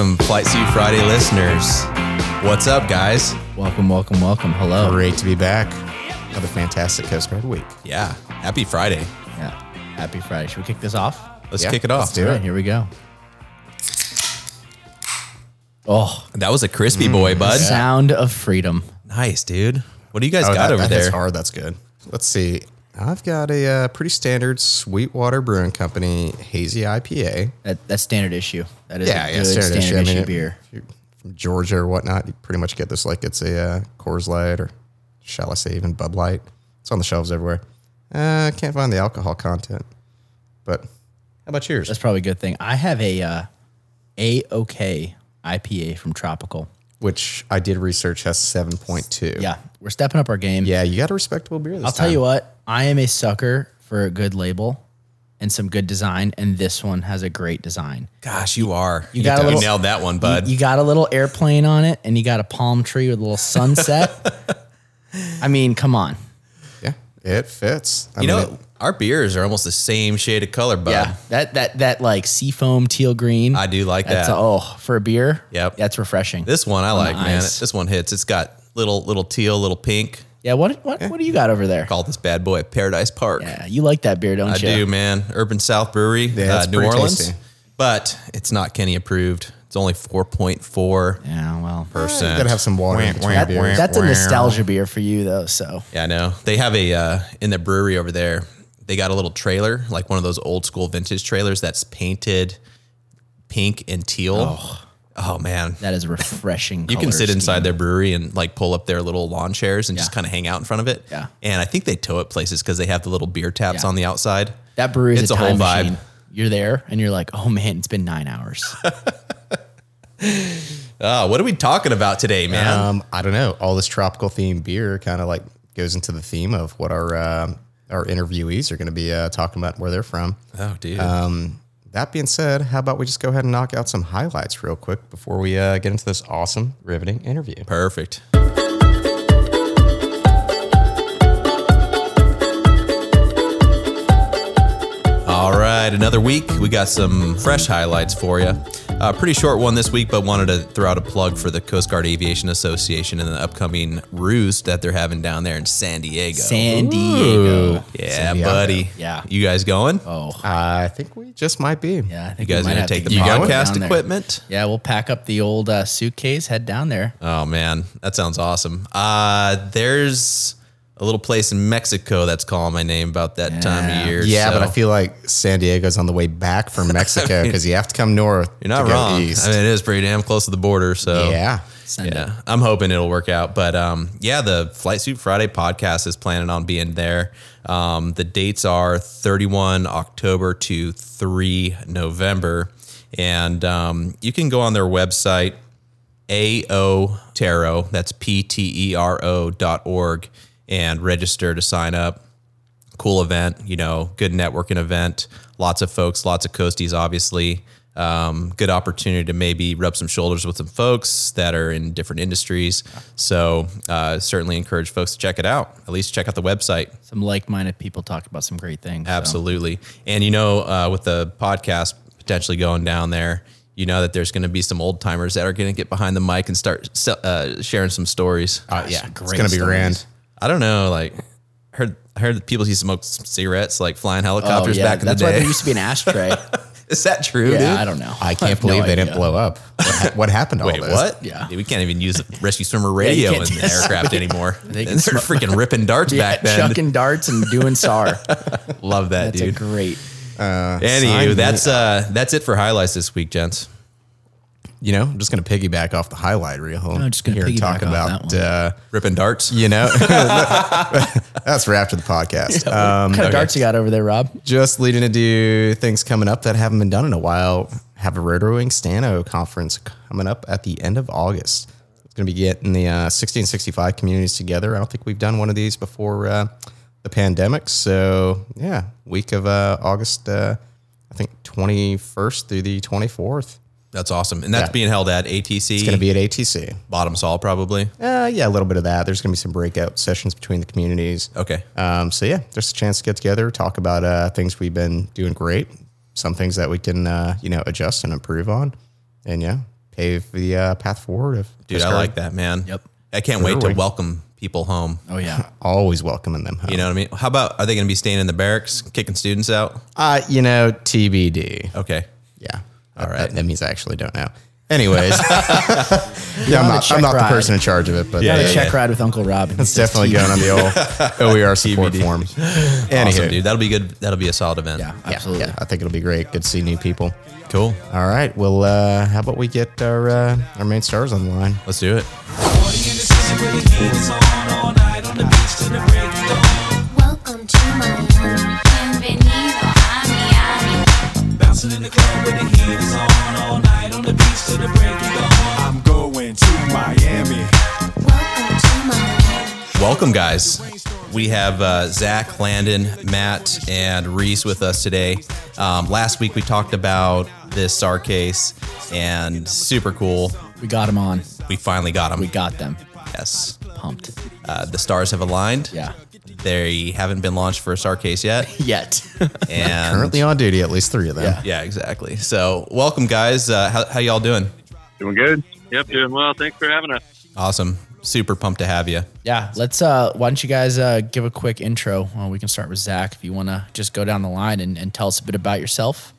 welcome, Flight Suit Friday listeners. What's up, guys? Welcome, welcome, welcome. Hello. Great to be back. Another fantastic Coast Guard week. Yeah, happy Friday. Yeah. Happy Friday. Should we kick this off? Let's Yeah, kick it off. let's do All it. here we go. Oh, That was a crispy mm. boy, bud. sound of freedom. Nice, dude. What do you guys Oh, got that, over that hits there? hard. That's good. Let's see. I've got a uh, pretty standard Sweetwater Brewing Company hazy IPA. That that's standard issue. That is Yeah, a yeah, good standard, issue. I mean, beer. if you're from Georgia or whatnot, you pretty much get this like it's a uh, Coors Light or shall I say even Bud Light. It's on the shelves everywhere. Uh, can't find the alcohol content. But how about yours? That's probably a good thing. I have a uh, A-OK IPA from Tropical. Which I did research has seven point two. Yeah, we're stepping up our game. yeah, you got a respectable beer. This I'll tell time. you what, I am a sucker for a good label and some good design, and this one has a great design. Gosh, you are. You, got a little- nailed that one, You- bud. You, got a little airplane on it, and you got a palm tree with a little sunset. I mean, come on. Yeah, it fits. I you mean, know, it- our beers are almost the same shade of color, bud. Yeah, that that that like seafoam teal green. I do like That's that. a- oh, for a beer. Yep. that's refreshing. This one I like, man. ice. This one hits. It's got little little teal, little pink. yeah. What what what do you got over there? Call this bad boy Paradise Park. Yeah, you like that beer, don't I you? I do, man. Urban South Brewery, Yeah, uh, New Orleans. tasty. But it's not Kenny approved. It's only 4.4 Yeah, well, you percent. gotta have some water in between that- beers. that's a nostalgia beer for you, though. So Yeah, I know. They have a uh, in the brewery over there. They got a little trailer, like one of those old school vintage trailers that's painted pink and teal. Oh, man. that is refreshing. You can color sit inside their brewery and like pull up their little lawn chairs and just kind of hang out in front of it. Yeah. And I think they tow it places because they have the little beer taps Yeah. on the outside. That brewery is It's a, a whole time vibe. machine. You're there, and you're like, oh man, it's been nine hours. Oh, what are we talking about today, man? Um, I don't know. All this tropical themed beer kind of like goes into the theme of what our um our interviewees are going to be uh, talking about where they're from. oh, dude. Um, that being said, how about we just go ahead and knock out some highlights real quick before we uh, get into this awesome, riveting interview. Perfect. All right, another week. We got some fresh highlights for you. Uh, pretty short one this week, but wanted to throw out a plug for the Coast Guard Aviation Association and the upcoming roost that they're having down there in San Diego. San Diego. yeah, San Diego. buddy. Yeah. You guys going? Oh, I think we just might be. yeah. I You think guys we might gonna take the get down podcast there. equipment? Yeah, we'll pack up the old uh, suitcase, head down there. Oh man, that sounds awesome. Uh, there's a little place in Mexico that's calling my name about that time of year. Yeah, but I feel like San Diego's on the way back from Mexico because you have to come north. you're not to go wrong. East. I mean, it is pretty damn close to the border. So yeah. Send yeah, it. I'm hoping it'll work out. But um, yeah, the Flight Suit Friday podcast is planning on being there. Um, the dates are 31 October to 3 November, and um, you can go on their website AO Ptero, that's P T E R O dot org, and register to sign up. Cool event, you know, good networking event. Lots of folks, lots of coasties, obviously. Um, good opportunity to maybe rub some shoulders with some folks that are in different industries. So, uh, certainly encourage folks to check it out. At least check out the website. Some like-minded people talk about some great things. so. Absolutely. And you know, uh, with the podcast potentially going down there, you know that there's going to be some old timers that are going to get behind the mic and start uh, sharing some stories. Uh, yeah, Gosh, it's gonna be grand. I don't know, like heard I heard that people used to smoke cigarettes, like flying Oh, helicopters yeah. back in That's the why there used to be an ashtray. Is that true, yeah, dude? I don't know. I I can't have no believe they didn't blow up. What, ha- what happened to Wait, all this? what? Yeah. we can't even use rescue swimmer radio can't in do the aircraft anymore. They They're sm- freaking ripping darts Yeah, back then. chucking darts and doing SAR. Love that, That's dude. a great. Uh, Anywho, that's uh that's it for highlights this week, gents. You know, I'm just gonna piggyback off the highlight reel. I'm just gonna here and piggyback talk about uh, Ripping darts. you know that's for after the podcast. Um, what kind of darts you got over there, Rob? just leading to do things coming up that haven't been done in a while. Have a Rotowing Stano conference coming up at the end of August. It's going to be getting the uh, 60 and 65 communities together. I don't think we've done one of these before uh, the pandemic. So yeah, week of uh, August, uh, I think 21st through the 24th. That's awesome. And that's Yeah. being held at ATC. It's going to be at ATC. Bottom Saw, probably. Uh, yeah, a little bit of that. There's going to be some breakout sessions between the communities. Okay. Um, so yeah, there's a chance to get together, talk about uh, things we've been doing great, some things that we can uh, you know adjust and improve on, and yeah, pave the uh, path forward. Of Dude, Coast I like that, man. Yep. I can't wait to Really? welcome people home. Oh yeah. Always welcoming them home. You know what I mean? How about are they going to be staying in the barracks, kicking students out? uh, you know, TBD. Okay. Yeah. All That- That, means I actually don't know. Anyways, yeah, I'm not, I'm not the ride. person in charge of it, but Yeah, Got a check yeah. ride with Uncle Rob. it's definitely going on the old OER support form. Anywho, Awesome, dude. That'll be good. That'll be a solid event. Yeah, Yeah, absolutely. yeah, I think it'll be great. Good to see new people. Cool. All right. Well, uh, how about we get our uh, our main stars on the line? Let's do it. Welcome to Miami. Bienvenido a Miami. Bouncing in the club Welcome, guys. We have uh, Zach, Landon, Matt, and Reese with us today. Um, last week we talked about this SAR case, and super cool. We got him on. We finally got them. We got them. yes. Pumped. Uh, the stars have aligned. Yeah. They haven't been launched for a SAR case yet. Yet. And Currently on duty, at least three of them. Yeah. yeah, exactly. So, welcome, guys. Uh, how, how y'all doing? Doing good. Yep, doing well. Thanks for having us. Awesome. Super pumped to have you. yeah. Let's. uh Why don't you guys uh give a quick intro? Well, we can start with Zach if you want to just go down the line and, and tell us a bit about yourself.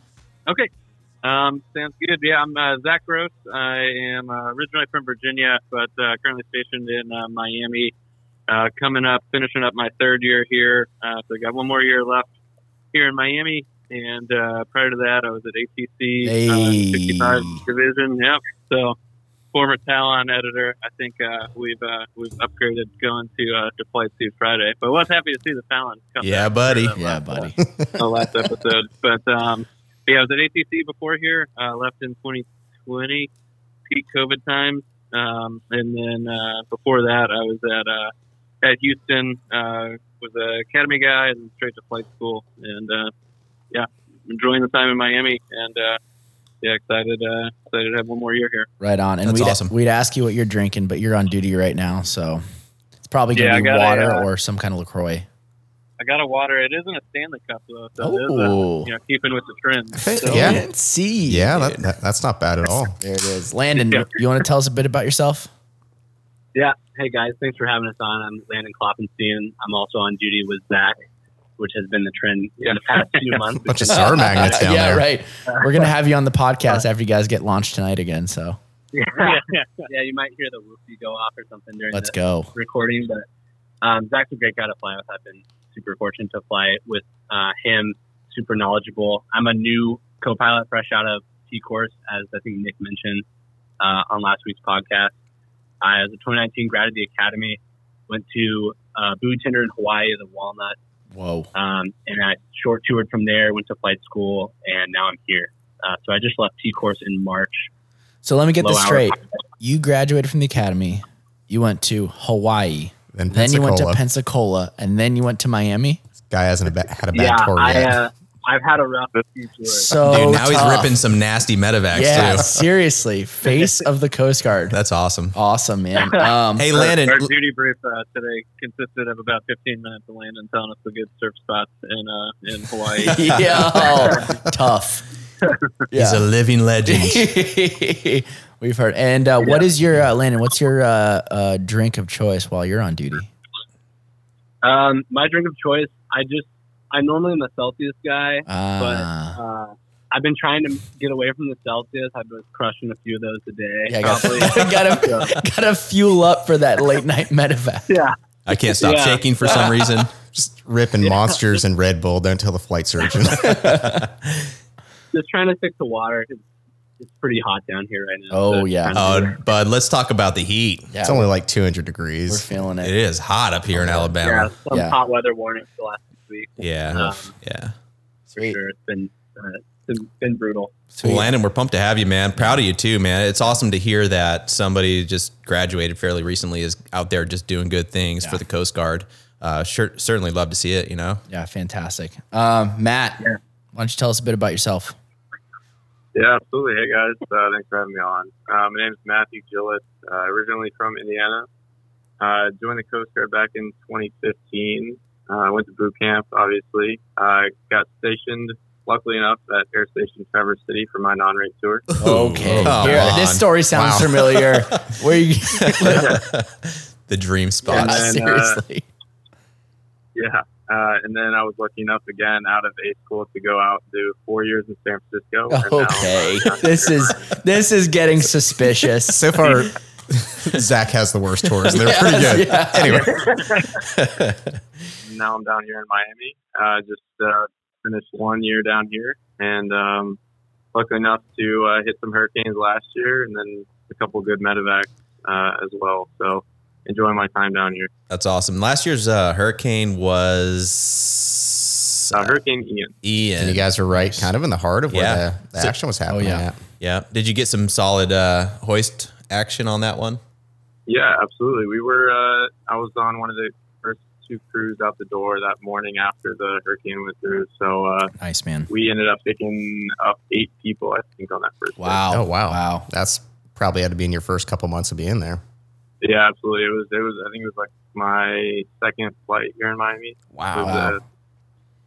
Okay. Um, sounds good. Yeah, I'm uh, Zach Gross. I am uh, originally from Virginia, but uh, currently stationed in uh, Miami. Uh, coming up, finishing up my third year here. Uh, so I got one more year left here in Miami. And uh, prior to that, I was at ATC uh, Hey. 65 division. Yep. So former Talon editor. I think uh, we've uh, we've upgraded going to uh, to Flight Suit Friday. But was happy to see the Talon come Yeah, back buddy. for, Yeah, buddy. the last episode. But um, yeah, I was at ATC before here. Uh, left in 2020, peak COVID times, um, and then uh, before that, I was at uh, at Houston. Uh, was an academy guy and straight to flight school, and uh, yeah, enjoying the time in Miami, and uh, yeah, excited uh, excited to have one more year here. Right on. And That's we'd, awesome. we'd ask you what you're drinking, but you're on duty right now, so it's probably gonna Yeah, be got a, water uh, or some kind of Lacroix. I got a water. It isn't a Stanley Cup though, so it is Oh. uh, you know keeping with the trend. Hey, So, yeah. See. Yeah, that, that, that's not bad at all. There it is. Landon, Yeah. you, you want to tell us a bit about yourself? Yeah. Hey guys, thanks for having us on. I'm Landon Klopfenstein. I'm also on duty with Zach, which has been the trend in the past few months. Bunch of star magnets down yeah, there. right. We're gonna have you on the podcast after you guys get launched tonight again. So yeah, yeah, you might hear the whoopsie go off or something during let's the go. recording, but um, Zach's a great guy to fly with. I've been super fortunate to fly with uh, him. Super knowledgeable. I'm a new co-pilot, fresh out of T course, as I think Nick mentioned uh, on last week's podcast. I was a 2019 grad of the academy. Went to uh, buoy tender in Hawaii, the Walnut. Whoa. Um, and I short toured from there, went to flight school, and now I'm here. Uh, so I just left T course in March. So let me get Low this straight. pilot. You graduated from the academy. You went to Hawaii. Then Then you went to Pensacola. Pensacola, and then you went to Miami. This Guy hasn't a ba- had a bad Yeah, tour I, yet. uh, I've had a rough few tours. So Dude, now he's ripping some nasty medevacs Yeah, too. seriously, face of the Coast Guard. That's awesome. Awesome, man. Um, Hey, Our- Landon. Our, duty brief uh, today consisted of about 15 minutes of Landon telling us the good surf spots in uh, in Hawaii. yeah, tough. He's a living legend. We've heard. And uh, what is your uh, Landon? What's your uh, uh, drink of choice while you're on duty? Um, my drink of choice, I just, I normally am a Celsius guy, Ah. but uh, I've been trying to get away from the Celsius. I've been crushing a few of those a day. yeah, got probably. gotta gotta fuel up for that late night medevac. yeah. I can't stop Yeah. shaking for some reason. Just ripping monsters and Red Bull. Don't tell the flight surgeon. Just trying to stick to water. It's, it's pretty hot down here right now. Oh, so yeah. trying to- Oh, bud, let's talk about the heat. Yeah, it's only like 200 degrees. we're feeling It it. is hot up here in yeah, Alabama. some Yeah. hot weather warnings the last six weeks. Yeah. Um, Yeah. for Sweet. sure. It's been, uh, it's been, been brutal. Well, Landon, we're pumped to have you, man. Proud of you too, man. It's awesome to hear that somebody just graduated fairly recently is out there just doing good things for the Coast Guard. Uh, sure, certainly love to see it. You know, Yeah, fantastic. Um, Matt, why don't you tell us a bit about yourself? Yeah, absolutely. Hey guys, uh, thanks for having me on. Uh, my name is Matthew Gillett, uh, originally from Indiana. Uh, joined the Coast Guard back in 2015. Uh, I went to boot camp, obviously. Uh, got stationed luckily enough at Air Station Traverse City for my non-rate tour. Okay. Come Here, this story sounds Wow. familiar. Where you the dream spot. And then, uh, seriously? Yeah. Uh, and then I was lucky enough again out of A school to go out and do four years in San Francisco. and now, Okay. uh, This is this is getting suspicious. So far, Zach has the worst tours. They're pretty good. Yeah. Anyway, now I'm down here in Miami. Uh, just uh, finished one year down here, and um, lucky enough to uh, hit some hurricanes last year, and then a couple good medevacs uh, as well. So enjoying my time down here. That's awesome. Last year's uh, hurricane was Uh, Hurricane Ian. Ian. and you guys were right, kind of in the heart of where Yeah. the, the So- action was happening. yeah. at. yeah. Did you get some solid uh, hoist action on that one? Yeah, absolutely. We were. Uh, I was on one of the first two crews out the door that morning after the hurricane went through. So uh, Nice man. we ended up picking up eight people, I think, on that first. day. Wow. Oh wow, Wow. That's probably had to be in your first couple months of being there. Yeah, absolutely. It was. It was. I think it was like my second flight here in Miami. Wow. with Wow.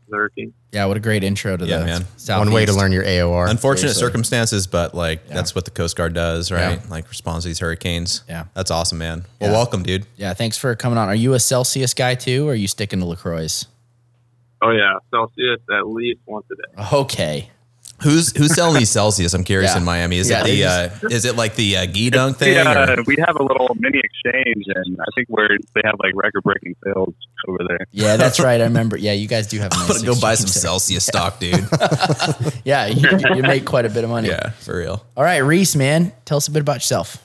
The, the hurricane. Yeah, what a great intro to Yeah, the man. One way to learn your AOR. Unfortunate seriously. circumstances, but like that's what the Coast Guard does, right? Yeah. Like responds to these hurricanes. Yeah. That's awesome, man. Well, Yeah. welcome, dude. Yeah, thanks for coming on. Are you a Celsius guy too, or are you sticking to Lacroix? Oh yeah, Celsius at least once a day. Okay. Who's who's selling these Celsius? I'm curious Yeah. in Miami. Is Yeah, it they the uh, is it like the uh, geedunk thing? Yeah, or- we have a little mini exchange, and I think where they have like record-breaking sales over there. Yeah, that's right. I remember. Yeah, you guys do have. A I'm nice go buy some there. Celsius stock, dude. Yeah, you, you make quite a bit of money. yeah, for real. All right, Reese, man, tell us a bit about yourself.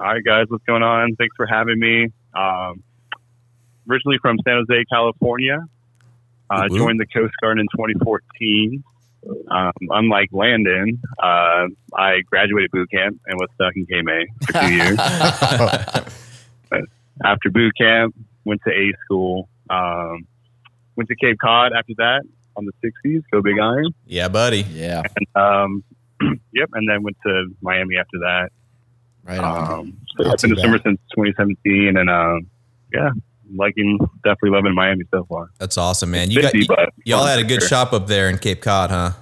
All right, guys, what's going on? Thanks for having me. Um, originally from San Jose, California. Uh, joined the Coast Guard in 2014. Um, unlike Landon, uh, I graduated boot camp and was stuck in KMA for two years. after boot camp, went to A school. Um, went to Cape Cod after that on the 60s, go Big Iron. Yeah, buddy. Yeah, Um, yep, and then went to Miami after that. right on. Um, so I've been too a swimmer since 2017, and um, yeah, liking definitely loving Miami so far. That's awesome, man. You got but y'all had a good sure. shop up there in Cape Cod, huh?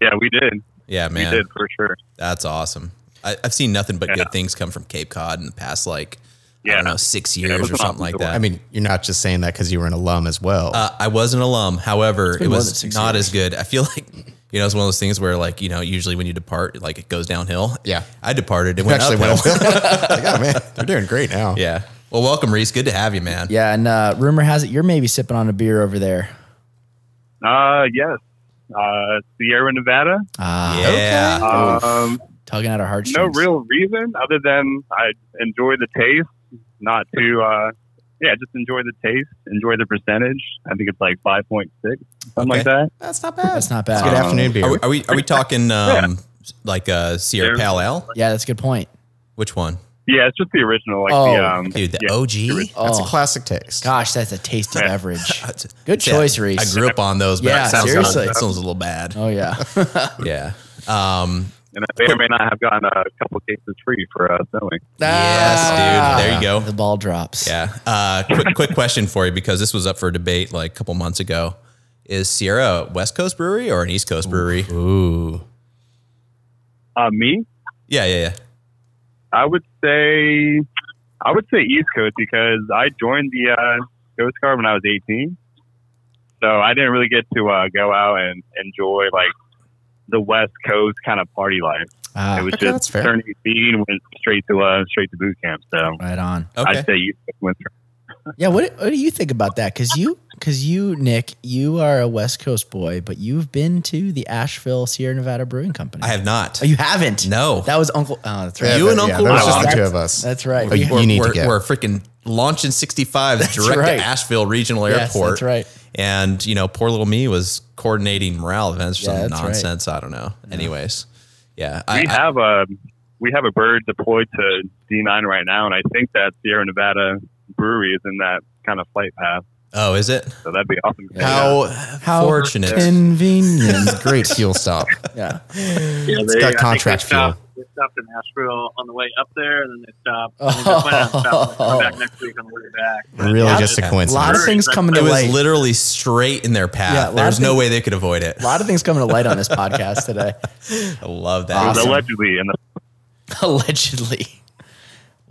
Yeah, we did. Yeah, man. We did for sure. That's awesome. I, I've seen nothing but Yeah. good things come from Cape Cod in the past, like I don't know, six years was or something like that. I mean, you're not just saying that because you were an alum as well. Uh, I was an alum. However, it was not years. as good. I feel like, you know, it's one of those things where, like, you know, usually when you depart, like it goes downhill. Yeah. I departed. It It went actually uphill. went up. like, oh man, they're doing great now. yeah. Well, welcome, Reese. Good to have you, man. Yeah, and uh, rumor has it you're maybe sipping on a beer over there. Uh, yes. Uh, Sierra Nevada. Ah, Yeah. Um, tugging at our heartstrings. no real reason other than I enjoy the taste, not to, uh, yeah, just enjoy the taste, enjoy the percentage. I think it's like 5.6, something like that. That's not bad. That's not bad. Good Um, afternoon beer. Are we, are we, are we talking um, like uh, Sierra Yeah. Pale Ale? Yeah, that's a good point. Which one? Yeah, it's just the original, like Oh. the, um, Dude, the yeah, OG? That's Oh. a classic taste. Gosh, that's a tasty Yeah. beverage. That's- Good Yeah, choice, Reese. I grew up on those, but Yeah, that sounds, seriously. that sounds a little bad. Oh yeah. Yeah. Um, and I may or may not have gotten a couple cases free for uh, selling. Yes, dude. There you go. The ball drops. Yeah. Uh, quick, quick question for you because this was up for debate like a couple months ago. Is Sierra a West Coast brewery or an East Coast brewery? Ooh. Uh, me, Yeah, yeah, yeah. I would say I would say East Coast because I joined the uh, Coast Guard when I was 18, so I didn't really get to uh, go out and enjoy like the West Coast kind of party life. Ah, it was okay, that's just fair. turned 18, went straight to uh, straight to boot camp. So right on. Okay. I'd say East Coast went through. Yeah, what what do you think about that? Because you, because you, Nick, you are a West Coast boy, but you've been to the Asheville Sierra Nevada Brewing Company. I have not. Oh, you haven't? No. That was Uncle. Oh, that's right. You and Uncle yeah, that was Ron. just the two of us. That's right. Oh, you- We- you need to we're, get- we're freaking launching 65 direct right. to Asheville Regional Yes, Airport. that's right. And, you know, poor little me was coordinating morale events or Yeah, some that's right. nonsense. I don't know. Anyways. Yeah. We I, I- have a we have a bird deployed to D9 right now, and I think that Sierra Nevada Brewery is in that kind of flight path. Oh, is it? So that'd be awesome. How, How fortunate. convenient. Great fuel stop. yeah. Yeah, It's they- I got think contract they stopped- they stopped in Asheville on the way up there, and then they stopped. And they just went out and stopped and back next week on the way back. But, Really yeah, just a coincidence. A lot of things coming to light. It was light. literally straight in their path. Yeah, a There's no things- way they could avoid it. a lot of things coming to light on this podcast today. I love that. Awesome. Allegedly, in the Allegedly.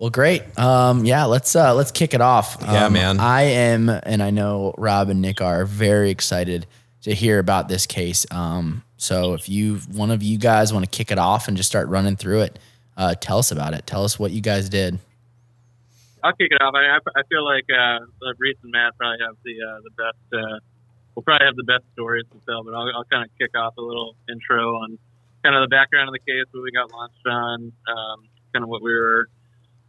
Well, great. Um, yeah, let's uh, let's kick it off. Yeah, Um, man. I am, and I know Rob and Nick are very excited to hear about this case. Um, so if you one of you guys want to kick it off and just start running through it, uh, tell us about it. Tell us what you guys did. I'll kick it off. I, I- I feel like uh, like Reese and Matt probably have the uh, the best. Uh, we'll probably have the best stories to tell, but I'll, I'll kind of kick off a little intro on kind of the background of the case, what we got launched on, um, kind of what we were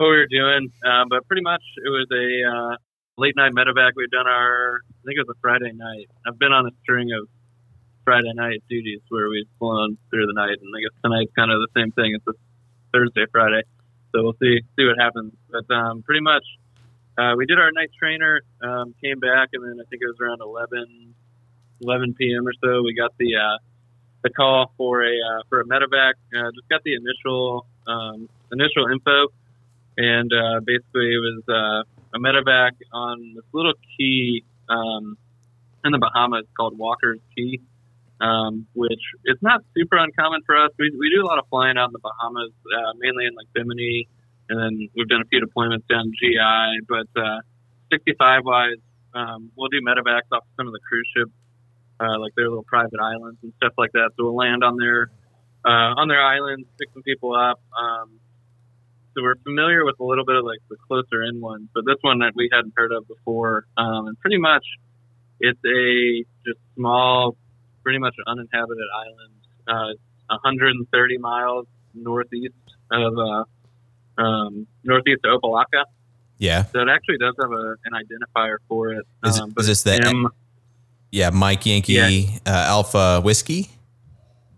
what we were doing. Um, but pretty much it was a uh, late night medevac. We'd done our I think it was a Friday night. I've been on a string of Friday night duties where we've flown through the night, and I guess tonight's kind of the same thing. It's a Thursday, Friday. So we'll see see what happens. But um, pretty much, uh, we did our night trainer, um, came back, and then I think it was around 11, 11 p.m. or so. We got the uh, the call for a uh, for a medevac. Uh, just got the initial um, initial info, and uh, basically it was uh, a medevac on this little key um, in the Bahamas called Walker's Cay. Um, which is not super uncommon for us. We, we do a lot of flying out in the Bahamas, uh, mainly in like Bimini, and then we've done a few deployments down GI. But uh, 65 wise, um, we'll do medevacs off some of the cruise ships, uh, like their little private islands and stuff like that. So we'll land on their uh, on their islands, pick some people up. Um, so we're familiar with a little bit of like the closer in ones, but this one that we hadn't heard of before, um, and pretty much it's a just small, pretty much uninhabited island, uh, 130 miles northeast of uh, um, northeast of Opa-locka. Yeah. So it actually does have a, an identifier for it. Is, um, is this the M- yeah Mike Yankee Yeah. Uh, Alpha Whiskey?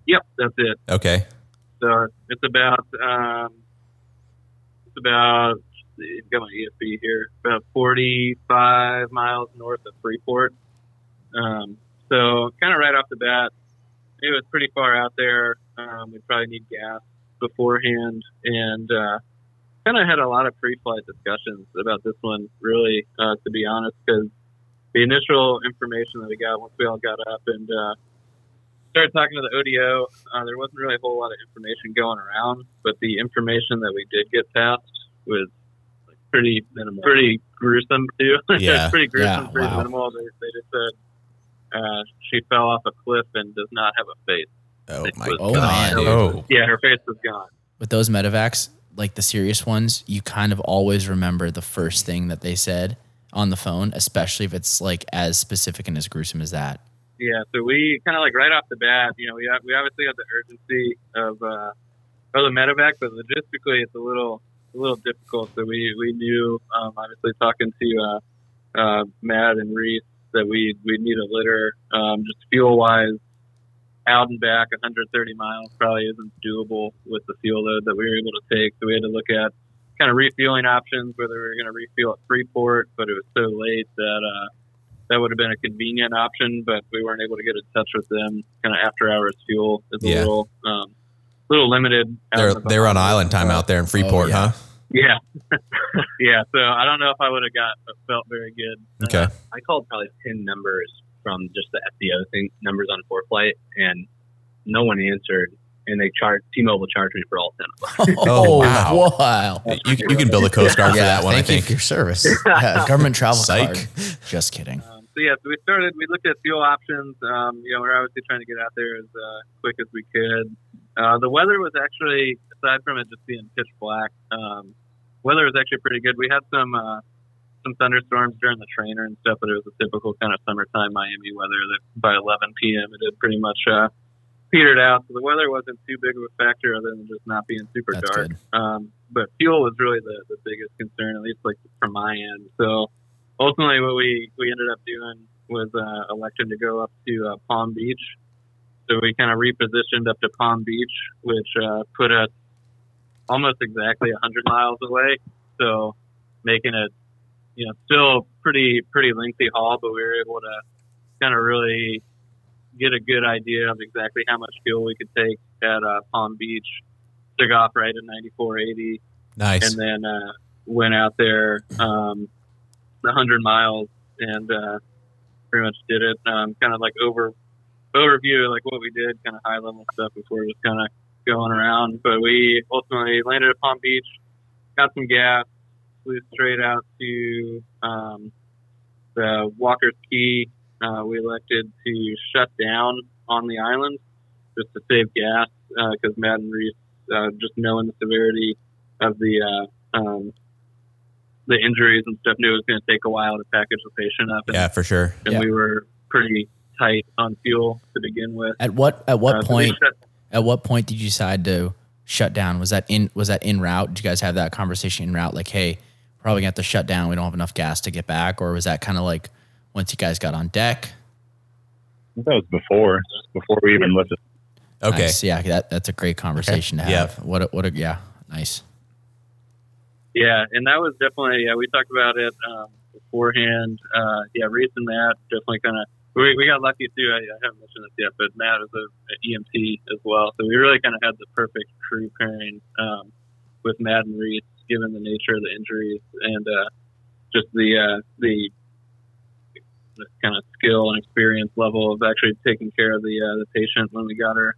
Yep, that's it. Okay. So it's about um, about got my ESP here about 45 miles north of Freeport. Um, so kind of right off the bat, it was pretty far out there. Um, we'd probably need gas beforehand, and uh, kind of had a lot of pre-flight discussions about this one. Really, uh, to be honest, because the initial information that we got once we all got up and uh, started talking to the ODO, uh, there wasn't really a whole lot of information going around, but the information that we did get passed was like pretty minimal, pretty gruesome too. Yeah. pretty gruesome, Yeah, pretty wow. minimal. They, they just said uh, she fell off a cliff and does not have a face. Oh It my was- Oh, god. man. Oh. Yeah, her face was gone. With those medevacs, like the serious ones, you kind of always remember the first thing that they said on the phone, especially if it's like as specific and as gruesome as that. Yeah, so we kind of like right off the bat, you know, we we obviously had the urgency of uh, of the medevac, but logistically it's a little a little difficult. So we we knew, um, obviously talking to uh, uh, Matt and Reese that we we need a litter, um, just fuel wise, out and back 130 miles probably isn't doable with the fuel load that we were able to take. So we had to look at kind of refueling options, whether we were going to refuel at Freeport, but it was so late that uh, that would have been a convenient option, but we weren't able to get in touch with them. Kind of after hours fuel is a Yeah. little um, little limited. They're the they were on island time out there in Freeport, yeah. huh? Yeah, yeah. So I don't know if I would have got felt very good. Okay. I called probably ten numbers from just the FBO thing numbers on ForeFlight, and no one answered. And they charged T-Mobile charged me for all ten of them. Oh, wow. wow. You, you can build a Coast Guard for that one, I Thank you for your service. Yeah, government travel Psych. card. Just kidding. So yeah, so we started. We looked at fuel options. Um, you know, we're obviously trying to get out there as uh, quick as we could. Uh, the weather was actually, aside from it just being pitch black, um, weather was actually pretty good. We had some uh, some thunderstorms during the trainer and stuff, but it was a typical kind of summertime Miami weather. That by 11 p.m. it had pretty much uh, petered out. So the weather wasn't too big of a factor, other than just not being super That's dark. good. Um, but fuel was really the, the biggest concern, at least like from my end. So ultimately, what we, we ended up doing was uh, electing to go up to uh, Palm Beach. So we kind of repositioned up to Palm Beach, which uh, put us almost exactly 100 miles away. So making it, you know, still pretty pretty lengthy haul, but we were able to kind of really get a good idea of exactly how much fuel we could take at uh, Palm Beach. took off right at 9480 Nice. and then uh, went out there um, the hundred miles and uh, pretty much did it. Um, kind of like over overview, like what we did, kind of high level stuff before just kind of going around. But we ultimately landed at Palm Beach, got some gas, flew straight out to um, the Walker's Cay. Uh, we elected to shut down on the island just to save gas because Matt and Reese, uh, just knowing the severity of the uh, um, the injuries and stuff, knew it was going to take a while to package the patient up, and, yeah, for sure. and Yeah. we were pretty tight on fuel to begin with. At what at what Uh, so point shut- at what point did you decide to shut down? Was that in was that in route? Did you guys have that conversation in route? Like, hey, probably gonna have to shut down. We don't have enough gas to get back, or was that kind of like once you guys got on deck? That was before before we even lifted. Okay. Nice. Yeah, that that's a great conversation to Yeah. have. What a, what a yeah, nice. Yeah, and that was definitely yeah. We talked about it um, beforehand. Uh, yeah, Reese and Matt definitely kind of we, we got lucky too. I, I haven't mentioned this yet, but Matt is a, a EMT as well, so we really kind of had the perfect crew pairing um, with Matt and Reese, given the nature of the injuries and uh, just the uh, the the kind of skill and experience level of actually taking care of the uh, the patient when we got her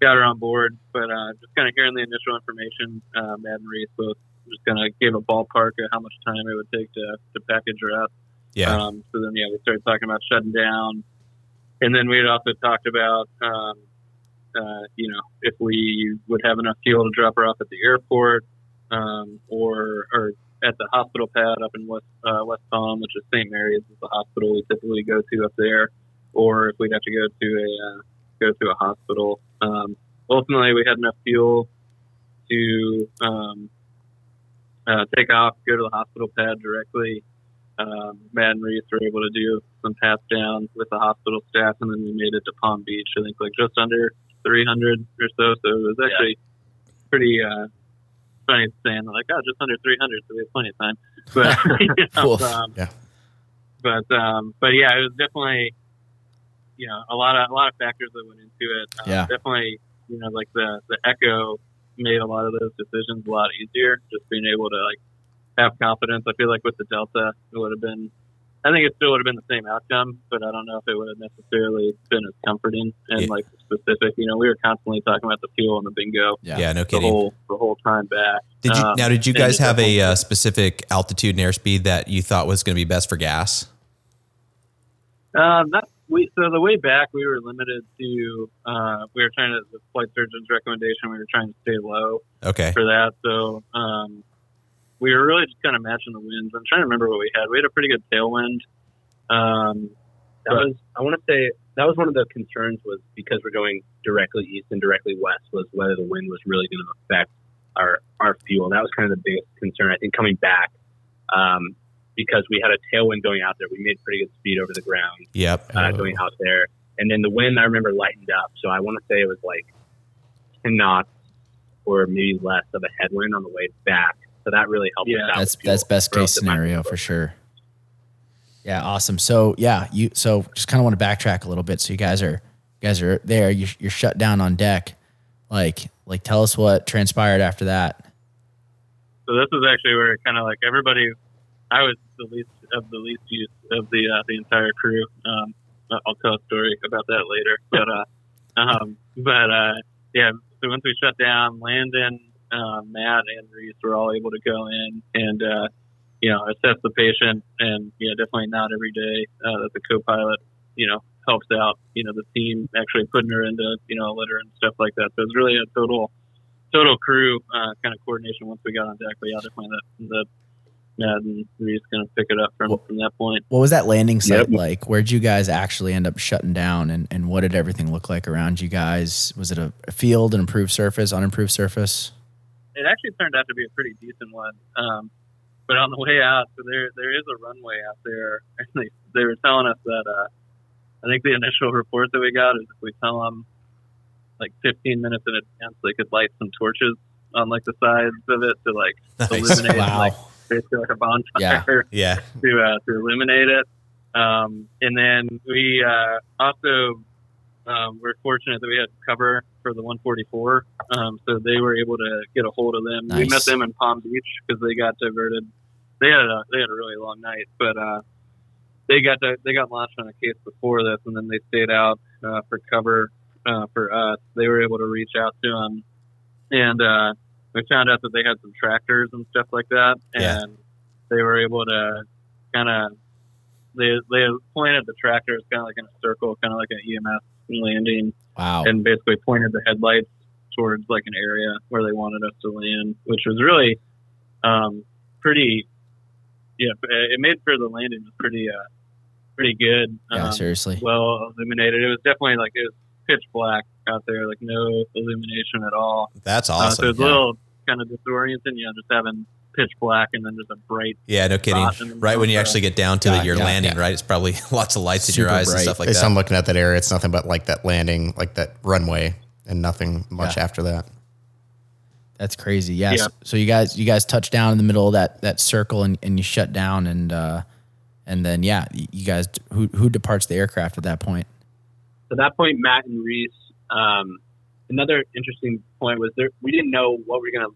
got her on board. But uh, just kind of hearing the initial information, uh, Matt and Reese both just kind of gave a ballpark of how much time it would take to, to package her up. Yeah. Um, so then, yeah, we started talking about shutting down, and then we had also talked about, um, uh, you know, if we would have enough fuel to drop her off at the airport, um, or or at the hospital pad up in West uh, West Palm, which is St. Mary's, is the hospital we typically go to up there, or if we'd have to go to a uh, go to a hospital. Um, ultimately, we had enough fuel to um, uh, take off, go to the hospital pad directly. Um, Matt and Reese were able to do some pass down with the hospital staff, and then we made it to Palm Beach. I think like just under 300 or so. So it was actually pretty uh, funny saying like, oh, just under 300, so we have plenty of time. But you know, Oof. um, Yeah. But um, but yeah, it was definitely you know a lot of a lot of factors that went into it. Um, Yeah. definitely you know like the the Echo made a lot of those decisions a lot easier. Just being able to like have confidence. I feel like with the Delta, it would have been. I think it still would have been the same outcome, but I don't know if it would have necessarily been as comforting and Yeah. like specific. You know, we were constantly talking about the fuel and the bingo Yeah. Yeah, no the whole the whole time back. Did you Um, now? Did you guys have a uh, specific altitude and airspeed that you thought was going to be best for gas? Um, that's we. So the way back, we were limited to. Uh, we were trying to the flight surgeon's recommendation. We were trying to stay low Okay. for that. So um, we were really just kind of matching the winds. I'm trying to remember what we had. We had a pretty good tailwind. Um, That was I want to say that was one of the concerns was because we're going directly east and directly west was whether the wind was really going to affect our our fuel. That was kind of the biggest concern. I think coming back um, because we had a tailwind going out there, we made pretty good speed over the ground Yep. uh, going out there, and then the wind I remember lightened up. So I want to say it was like ten knots or maybe less of a headwind on the way back. So that really helped Yeah. us out. That's that's best case relative to my scenario for sure. Yeah, awesome. So yeah, you so just kind of want to backtrack a little bit. So you guys are you guys are there. You're, you're shut down on deck. Like like tell us what transpired after that. so this is actually where kind of like everybody. I was the least of the least use of the uh, the entire crew. Um, I'll tell a story about that later. But uh, um, but uh, yeah. So once we shut down, Landon, uh, Matt, and Reese were all able to go in and uh, you know assess the patient. And yeah, definitely not every day uh, that the co-pilot you know helps out. You know the team actually putting her into you know a litter and stuff like that. So it's really a total total crew uh, kind of coordination once we got on deck. But yeah, definitely that the And just going to pick it up from from that point. What was that landing site Yep. like? Where'd you guys actually end up shutting down, and and what did everything look like around you guys? Was it a, a field, an improved surface, unimproved surface? It actually turned out to be a pretty decent one. Um, but on the way out, so there there is a runway out there. And they, they were telling us that uh, I think the initial report that we got is if we tell them like 15 minutes in advance, they could light some torches on like the sides of it to like Nice. illuminate Wow. like basically like a bonfire. Yeah. Yeah. to uh, to illuminate it. Um, and then we uh, also um, we're fortunate that we had cover for the 144, um, so they were able to get a hold of them. We met them in Palm Beach because they got diverted. They had a they had a really long night, but uh, they got to, they got launched on a case before this, and then they stayed out uh, for cover uh, for us. They were able to reach out to them, and we found out that they had some tractors and stuff like that, Yeah. and they were able to kind of they they pointed the tractors kind of like in a circle, kind of like an EMS landing, Wow. and basically pointed the headlights towards like an area where they wanted us to land, which was really um, pretty. Yeah, it made sure the landing was pretty uh, pretty good. yeah, um, seriously. well illuminated. It was definitely like it was pitch black out there, like no illumination at all. That's Uh, so awesome. it's a little kind of disorienting, you know, just having pitch black and then just a bright. yeah, no kidding. spot in the Right when you actually get down to Yeah, it, you're yeah, landing, yeah. right? It's probably lots of lights in your Super eyes and bright. stuff like Based that. on looking at that area, it's nothing but like that landing, like that runway, and nothing much Yeah. after that. That's crazy. Yeah. Yeah. So, so you guys, you guys touch down in the middle of that that circle, and, and you shut down, and uh, and then yeah, you guys, who who departs the aircraft at that point? At that point, Matt and Reese. Um, another interesting point was there. We didn't know what we were gonna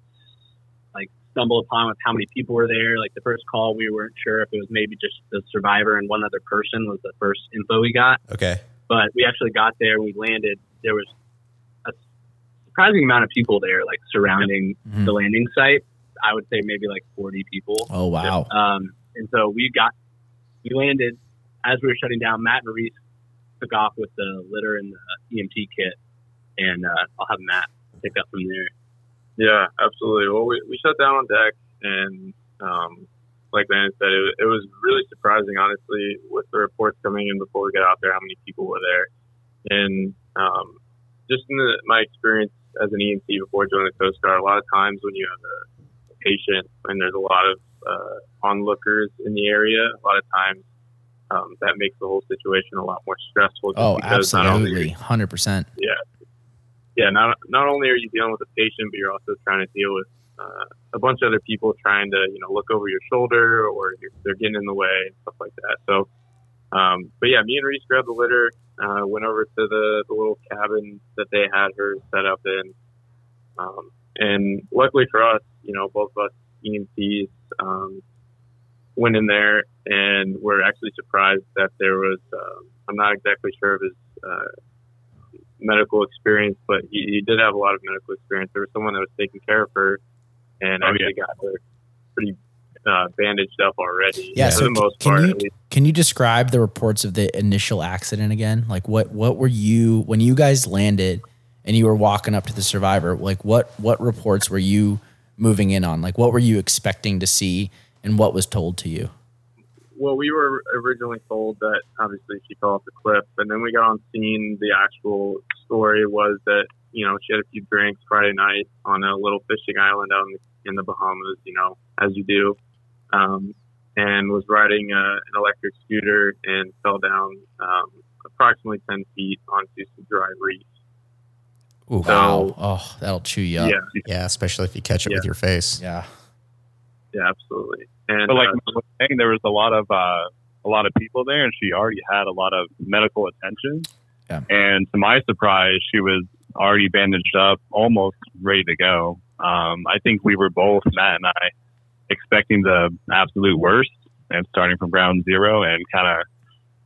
like stumble upon with how many people were there. Like the first call, we weren't sure if it was maybe just the survivor and one other person was the first info we got. okay. But we actually got there. We landed. There was a surprising amount of people there, like surrounding Mhm. the landing site. I would say maybe like 40 people. Oh wow. Um, and so we got, we landed as we were shutting down. Matt and Reese took off with the litter and the EMT kit, and uh, I'll have Matt pick up from there. Yeah, absolutely. Well, we, we shut down on deck, and um, like Landon said, it, was- it was really surprising, honestly, with the reports coming in before we got out there, how many people were there. And um, just in the, my experience as an EMT before joining the Coast Guard, a lot of times when you have a, a patient and there's a lot of uh, onlookers in the area, a lot of times um, that makes the whole situation a lot more stressful. Oh, because not only absolutely, hundred percent. yeah, not not only are you dealing with a patient, but you're also trying to deal with uh, a bunch of other people trying to you know look over your shoulder or they're getting in the way and stuff like that. So, um, but yeah, me and Reese grabbed the litter, uh, went over to the, the little cabin that they had her set up in, um, and luckily for us, you know, both of us EMTs um, went in there and were actually surprised that there was. Um, I'm not exactly sure of his. Uh, medical experience, but he, he did have a lot of medical experience. There was someone that was taking care of her and Oh, actually got her pretty uh, bandaged up already. Yeah, for so the most can part, you- at least. Can you describe the reports of the initial accident again? Like what what were you when you guys landed and you were walking up to the survivor? Like what what reports were you moving in on? Like what were you expecting to see and what was told to you? Well, we were originally told that obviously she fell off the cliff, and then we got on scene. The actual story was that you know she had a few drinks Friday night on a little fishing island out in the, in the Bahamas, you know, as you do, um, and was riding uh, an electric scooter and fell down um, approximately ten feet onto some dry reef. Ooh, So- wow. Oh, that'll chew you up. Yeah, Yeah, especially if you catch it Yeah. with your face. Yeah. Yeah, absolutely. And But like uh, I was saying, there was a lot of uh, a lot of people there, and she already had a lot of medical attention. Yeah. And to my surprise, she was already bandaged up, almost ready to go. Um, I think we were both Matt and I expecting the absolute worst, and starting from ground zero and kind of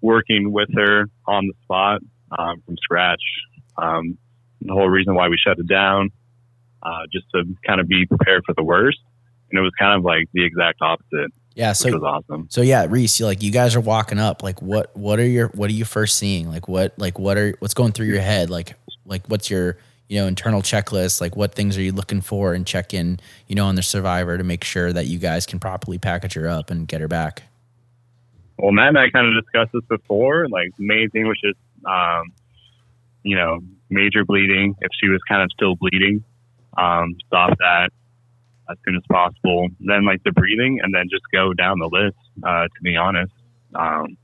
working with her on the spot um, from scratch. Um, the whole reason why we shut it down, uh, just to kind of be prepared for the worst. And it was kind of like the exact opposite, Yeah. which So was awesome. So yeah, Reese, like you guys are walking up. Like what what are your what are you first seeing? Like what like what are what's going through your head? Like like what's your you know internal checklist? Like what things are you looking for and check in you know on the survivor to make sure that you guys can properly package her up and get her back. Well, Matt and I kind of discussed this before. Like, the main thing was just, um, you know, major bleeding. If she was kind of still bleeding, um, stop that as soon as possible. Then, like, the breathing, and then just go down the list, uh, to be honest. Um,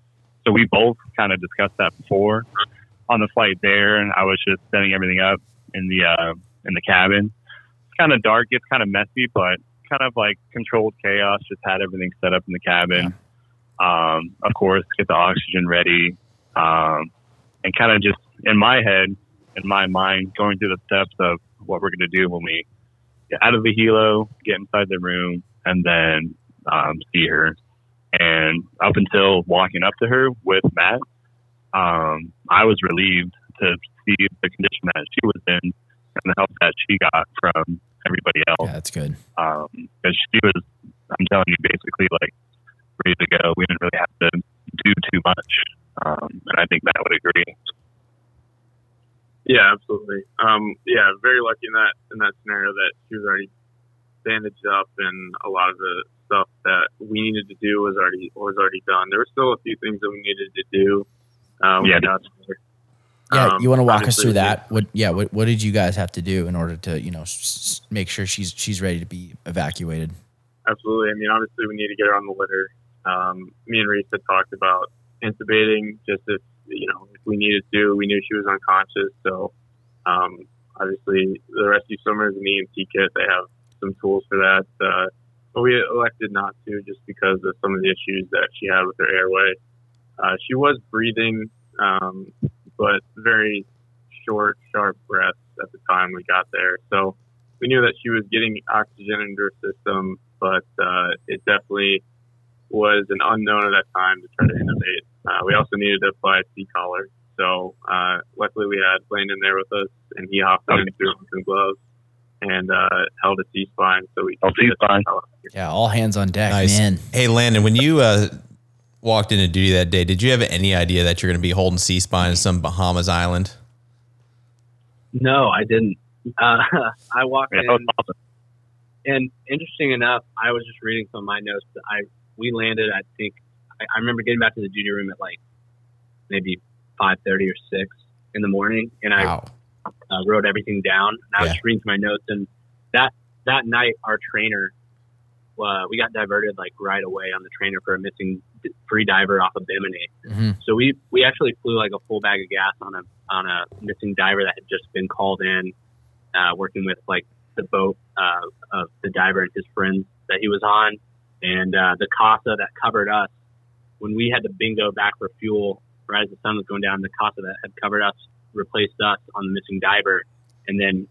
so we both kind of discussed that before on the flight there, and I was just setting everything up in the uh, in the cabin. It's kind of dark, it's kind of messy, but kind of like controlled chaos. Just had everything set up in the cabin. Um, of course, get the oxygen ready. Um, and kind of just in my head, in my mind, going through the steps of what we're going to do when we get out of the helo, get inside the room, and then um, see her. And up until walking up to her with Matt, um, I was relieved to see the condition that she was in and the help that she got from everybody else Yeah, that's good. because she was, I'm telling you, basically like ready to go. We didn't really have to do too much, um, and I think Matt would agree. Yeah, absolutely. Um, yeah, very lucky in that in that scenario that she was already bandaged up, and a lot of the stuff that we needed to do was already was already done. There were still a few things that we needed to do. Um, Yeah. got there. Yeah, Um, you want to walk us through that? What? Yeah, what, what did you guys have to do in order to you know s- s- make sure she's she's ready to be evacuated? Absolutely. I mean, obviously, we need to get her on the litter. Um, me and Reese had talked about intubating, just if you know if we needed to. We knew she was unconscious, so um, obviously the rescue swimmers and the EMT kit they have some tools for that. Uh, but we elected not to, just because of some of the issues that she had with her airway. Uh, she was breathing, um, but very short, sharp breaths at the time we got there. So we knew that she was getting oxygen into her system, but uh, it definitely was an unknown at that time to try to intubate. Uh, we also needed to apply a C collar. So uh, luckily we had Landon there with us, and he hopped in and threw on some gloves and uh, held a C spine. So we Held could get C-spine. Yeah, all hands on deck, Nice. man. Hey, Landon, when you uh, walked into duty that day, did you have any idea that you're going to be holding C spine in some Bahamas island? No, I didn't. Uh, I walked Yeah, in, awesome. and interesting enough, I was just reading some of my notes. That I we landed. I think I, remember getting back to the duty room at like maybe five thirty or six in the morning, and I Wow. uh, wrote everything down. And I was Yeah. just reading through my notes, and that that night, our trainer, uh, we got diverted like right away on the trainer for a missing free diver off of Bimini. Mhm. So we we actually flew like a full bag of gas on a on a missing diver that had just been called in, uh, working with like the boat uh, of the diver and his friends that he was on, and uh, the Casa that covered us when we had to bingo back for fuel right as the sun was going down. The Casa that had covered us replaced us on the missing diver, and then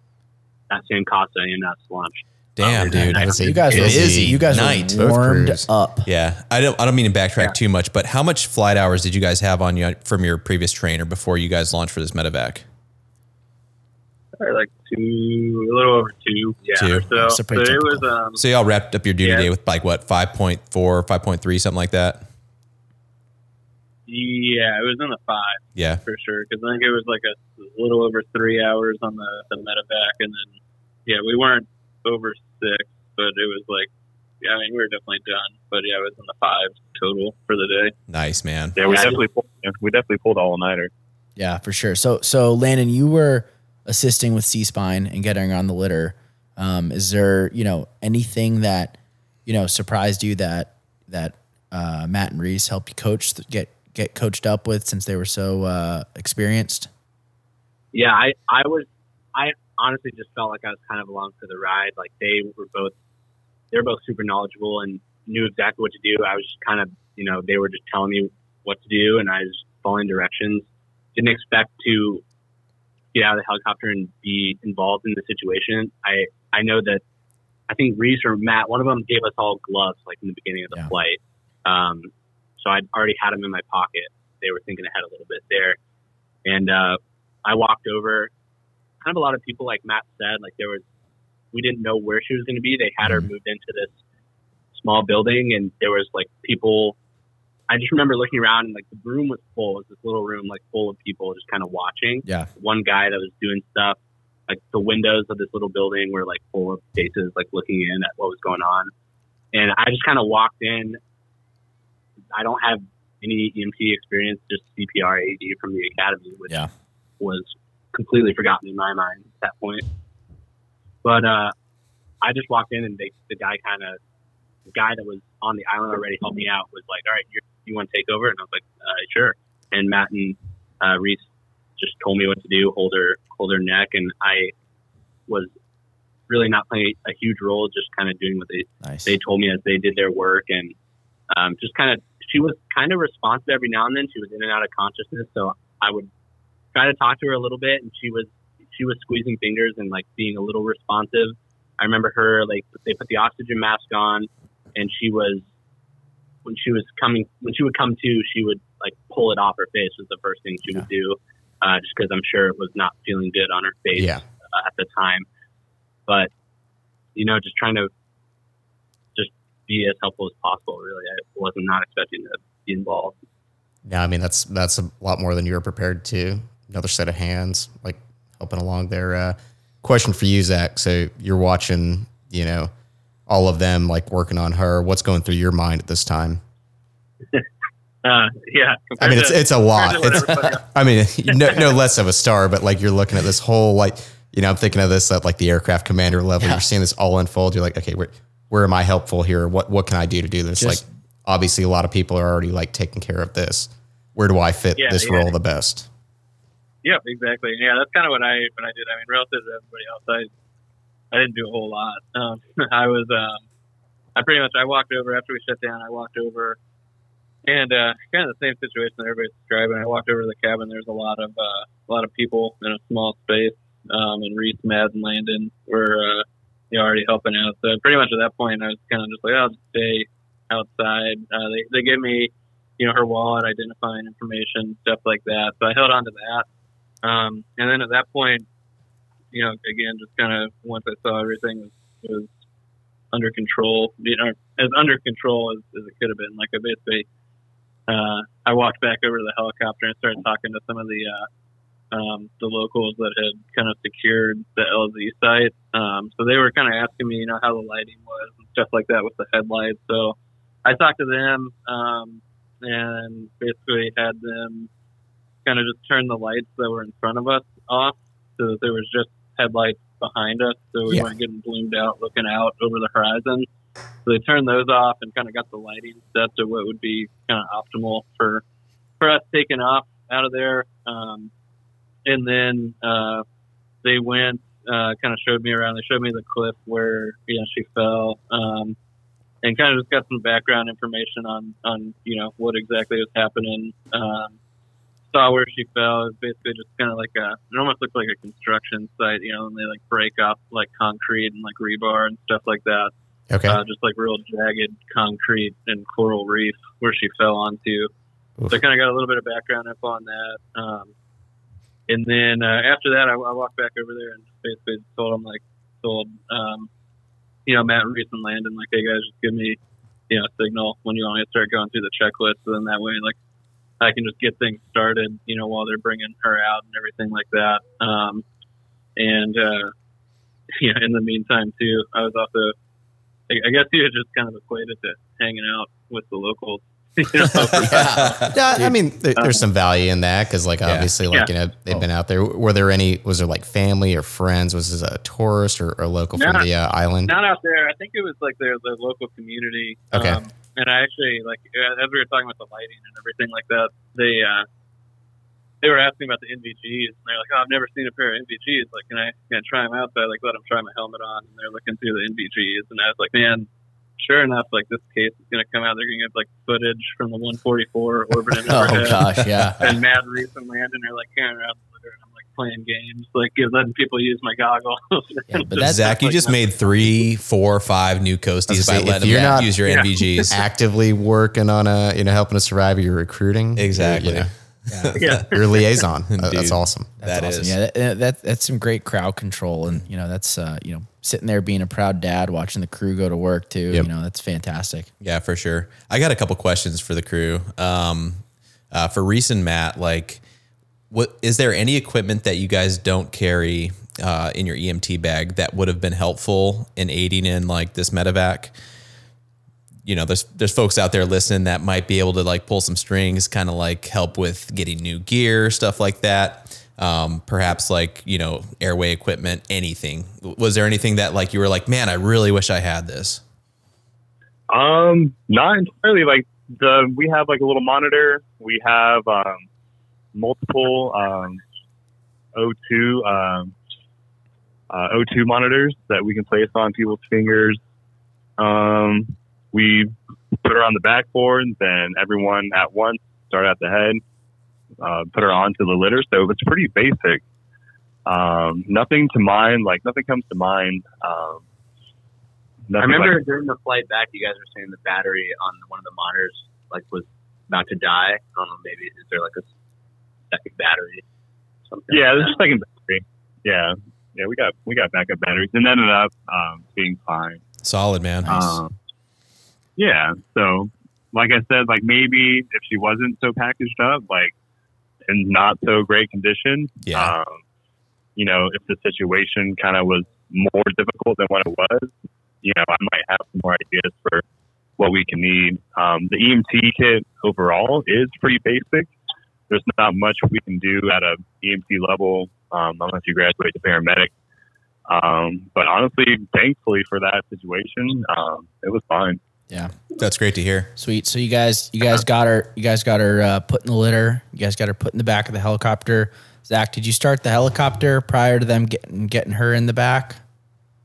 that same Casa and us launched. Damn, Oh, dude. That is a You guys, were, busy you guys night. were warmed up. Yeah, I don't. I don't mean to backtrack too much, but how much flight hours did you guys have on you from your previous trainer before you guys launched for this medevac? Or like two, a little over two. Yeah. Two. So, So so it was. Um, So y'all wrapped up your duty Yeah. day with like what 5.4, 5.3, something like that. Yeah, it was in the five Yeah, for sure. Because I think it was like a little over three hours on the, the medevac, and then yeah, we weren't over six, but it was like yeah, I mean we were definitely done. But yeah, it was in the five total for the day. nice man. Yeah, we Yeah. definitely pulled, we definitely pulled all nighter. Yeah, for sure. So, so Landon, you were assisting with C spine and getting on the litter. Um, is there, you know, anything that, you know, surprised you that that uh, Matt and Reese helped you coach get get coached up with since they were so uh, experienced? Yeah, I, I was, I honestly just felt like I was kind of along for the ride. Like they were both, they were both super knowledgeable and knew exactly what to do. I was just kind of, you know, they were just telling me what to do and I was following directions. Didn't expect to get out of the helicopter and be involved in the situation. I, I know that I think Reese or Matt, one of them gave us all gloves like in the beginning of the Yeah. flight. Um, so I'd already had them in my pocket. They were thinking ahead a little bit there. And, uh, I walked over. Kind of a lot of people, like Matt said, like there was, we didn't know where she was going to be. They had her moved into this small building, and there was like people. I just remember looking around, and like the room was full. It was this little room, like full of people, just kind of watching. Yeah. One guy that was doing stuff. Like the windows of this little building were like full of faces, like looking in at what was going on. And I just kind of walked in. I don't have any EMT experience, just CPR AD from the academy, which Yeah. was completely forgotten in my mind at that point. But uh, I just walked in and they, the guy kind of, the guy that was on the island already helped me out was like, all right, you're, you want to take over? And I was like, uh, sure. And Matt and uh, Reese just told me what to do, hold her, hold her neck. And I was really not playing a huge role, just kind of doing what they, Nice. they told me as they did their work and um, just kind of she was kind of responsive every now and then she was in and out of consciousness so i would tried to talk to her a little bit, and she was she was squeezing fingers and like being a little responsive. I remember her like they put the oxygen mask on, and she was when she was coming when she would come to, she would like pull it off her face was the first thing she would do, uh, just because I'm sure it was not feeling good on her face Yeah. uh, at the time. But you know, just trying to be as helpful as possible. Really, I wasn't not expecting to be involved. Yeah, I mean that's that's a lot more than you were prepared to. Another set of hands, like helping along there. Uh, question for you, Zach. So you're watching, you know, all of them like working on her. What's going through your mind at this time? Uh, yeah, I mean, it's it's a lot. It's, what everybody else- I mean, no, no less of a star, but like you're looking at this whole like, you know, I'm thinking of this at like the aircraft commander level. You're seeing this all unfold. You're like, okay, where where am I helpful here? What what can I do to do this? Just- like, obviously, a lot of people are already like taking care of this. Where do I fit Yeah, this yeah. role the best? Yeah, exactly. Yeah, that's kind of what I what I did. I mean, relative to everybody else, I I didn't do a whole lot. Um, I was um, I pretty much I walked over after we shut down. I walked over, and uh, kind of the same situation that everybody's describing. I walked over to the cabin. There's a lot of uh, a lot of people in a small space, um, and Reese, Matt, and Landon were uh, you know already helping out. So pretty much at that point, I was kind of just like, I'll just stay outside. Uh, they they gave me you know her wallet, identifying information, stuff like that. So I held on to that. Um, and then at that point, you know, again, just kind of once I saw everything was, was under control, you know, as under control as, as it could have been. Like I basically, uh, I walked back over to the helicopter and started talking to some of the, uh, um, the locals that had kind of secured the LZ site. Um, so they were kind of asking me, you know, how the lighting was and stuff like that with the headlights. So I talked to them, um, and basically had them kind of just turn the lights that were in front of us off so that there was just headlights behind us so we Yeah. weren't getting bloomed out looking out over the horizon. So they turned those off and kind of got the lighting set to what would be kind of optimal for for us taking off out of there. Um, and then uh, they went, uh, kind of showed me around. They showed me the cliff where you know she fell, um, and kind of just got some background information on on you know what exactly was happening. Um, saw where she fell. It was basically just kind of like a. It almost looked like a construction site, you know, and they like break up like concrete and like rebar and stuff like that. Okay. Uh, just like real jagged concrete and coral reef where she fell onto. Oof. So I kind of got a little bit of background up on that. Um, and then uh, after that, I, I walked back over there and basically told them like told um, you know Matt Reese and Landon like, hey guys, just give me you know a signal when you want me to start going through the checklist, so then that way like I can just get things started, you know, while they're bringing her out and everything like that. Um, and uh, you know, in the meantime too, I was also I I guess you just kind of equated to hanging out with the locals. You know, for- Yeah, I mean, there, there's some value in that because, like, Yeah. obviously, like Yeah. you know, they've been out there. Were there any? Was there like family or friends? Was this a tourist or, or local from the uh, island? not out there. I think it was like the the local community. Okay. Um, and I actually like as we were talking about the lighting and everything like that, they uh, they were asking about the NVGs, and they're like, "Oh, I've never seen a pair of NVGs. Like, can I can I try them out?" So I like let them try my helmet on, and they're looking through the NVGs, and I was like, "Man." Sure enough, like this case is going to come out. They're going to get like footage from the 144 orbiting Oh overhead. gosh, yeah. And Matt Reese and Landon are like carrying around the litter, and I'm like playing games, like give letting people use my goggles. Yeah, but that's Zach, you like just nothing. made three, four, five new I was coasties by letting you're them not- use your Yeah. NVGs. Actively working on a, you know, helping us survive. You're recruiting. Exactly. You know, yeah. you're a liaison. Uh, that's Dude. awesome. That That's awesome. is. Yeah, that, that that's some great crowd control, and you know that's uh, you know sitting there being a proud dad, watching the crew go to work too. Yep. You know that's fantastic. Yeah, for sure. I got a couple questions for the crew. Um, uh, for Reese and Matt, like, what is there any equipment that you guys don't carry uh, in your EMT bag that would have been helpful in aiding in like this medevac? You know, there's there's folks out there listening that might be able to like pull some strings, kind of like help with getting new gear, stuff like that. Um, perhaps like you know airway equipment, anything. Was there anything that like you were like, man, I really wish I had this? Um, not entirely. Like the we have like a little monitor. We have um, multiple um, O2 um, uh, O2 monitors that we can place on people's fingers. Um, we put her on the backboard, then everyone at once start at the head. Uh, put her onto the litter. So it's pretty basic. Um, nothing to mind, like nothing comes to mind. Um, I remember like- during the flight back, you guys were saying the battery on one of the monitors like was about to die. I don't know, maybe is there like a second battery? Something yeah, like there's a second battery. Yeah, yeah, we got we got backup batteries, and ended up um, being fine. Solid, man. Um, yeah. So, like I said, like maybe if she wasn't so packaged up, like in not so great condition, Yeah. um, you know, if the situation kind of was more difficult than what it was, you know, I might have some more ideas for what we can need. Um, the EMT kit overall is pretty basic. There's not much we can do at a EMT level um, unless you graduate to paramedic. Um, but honestly, thankfully for that situation, um, it was fine. Yeah. That's great to hear. Sweet. So you guys, you guys got her. You guys got her uh, put in the litter. You guys got her put in the back of the helicopter. Zach, did you start the helicopter prior to them getting getting her in the back?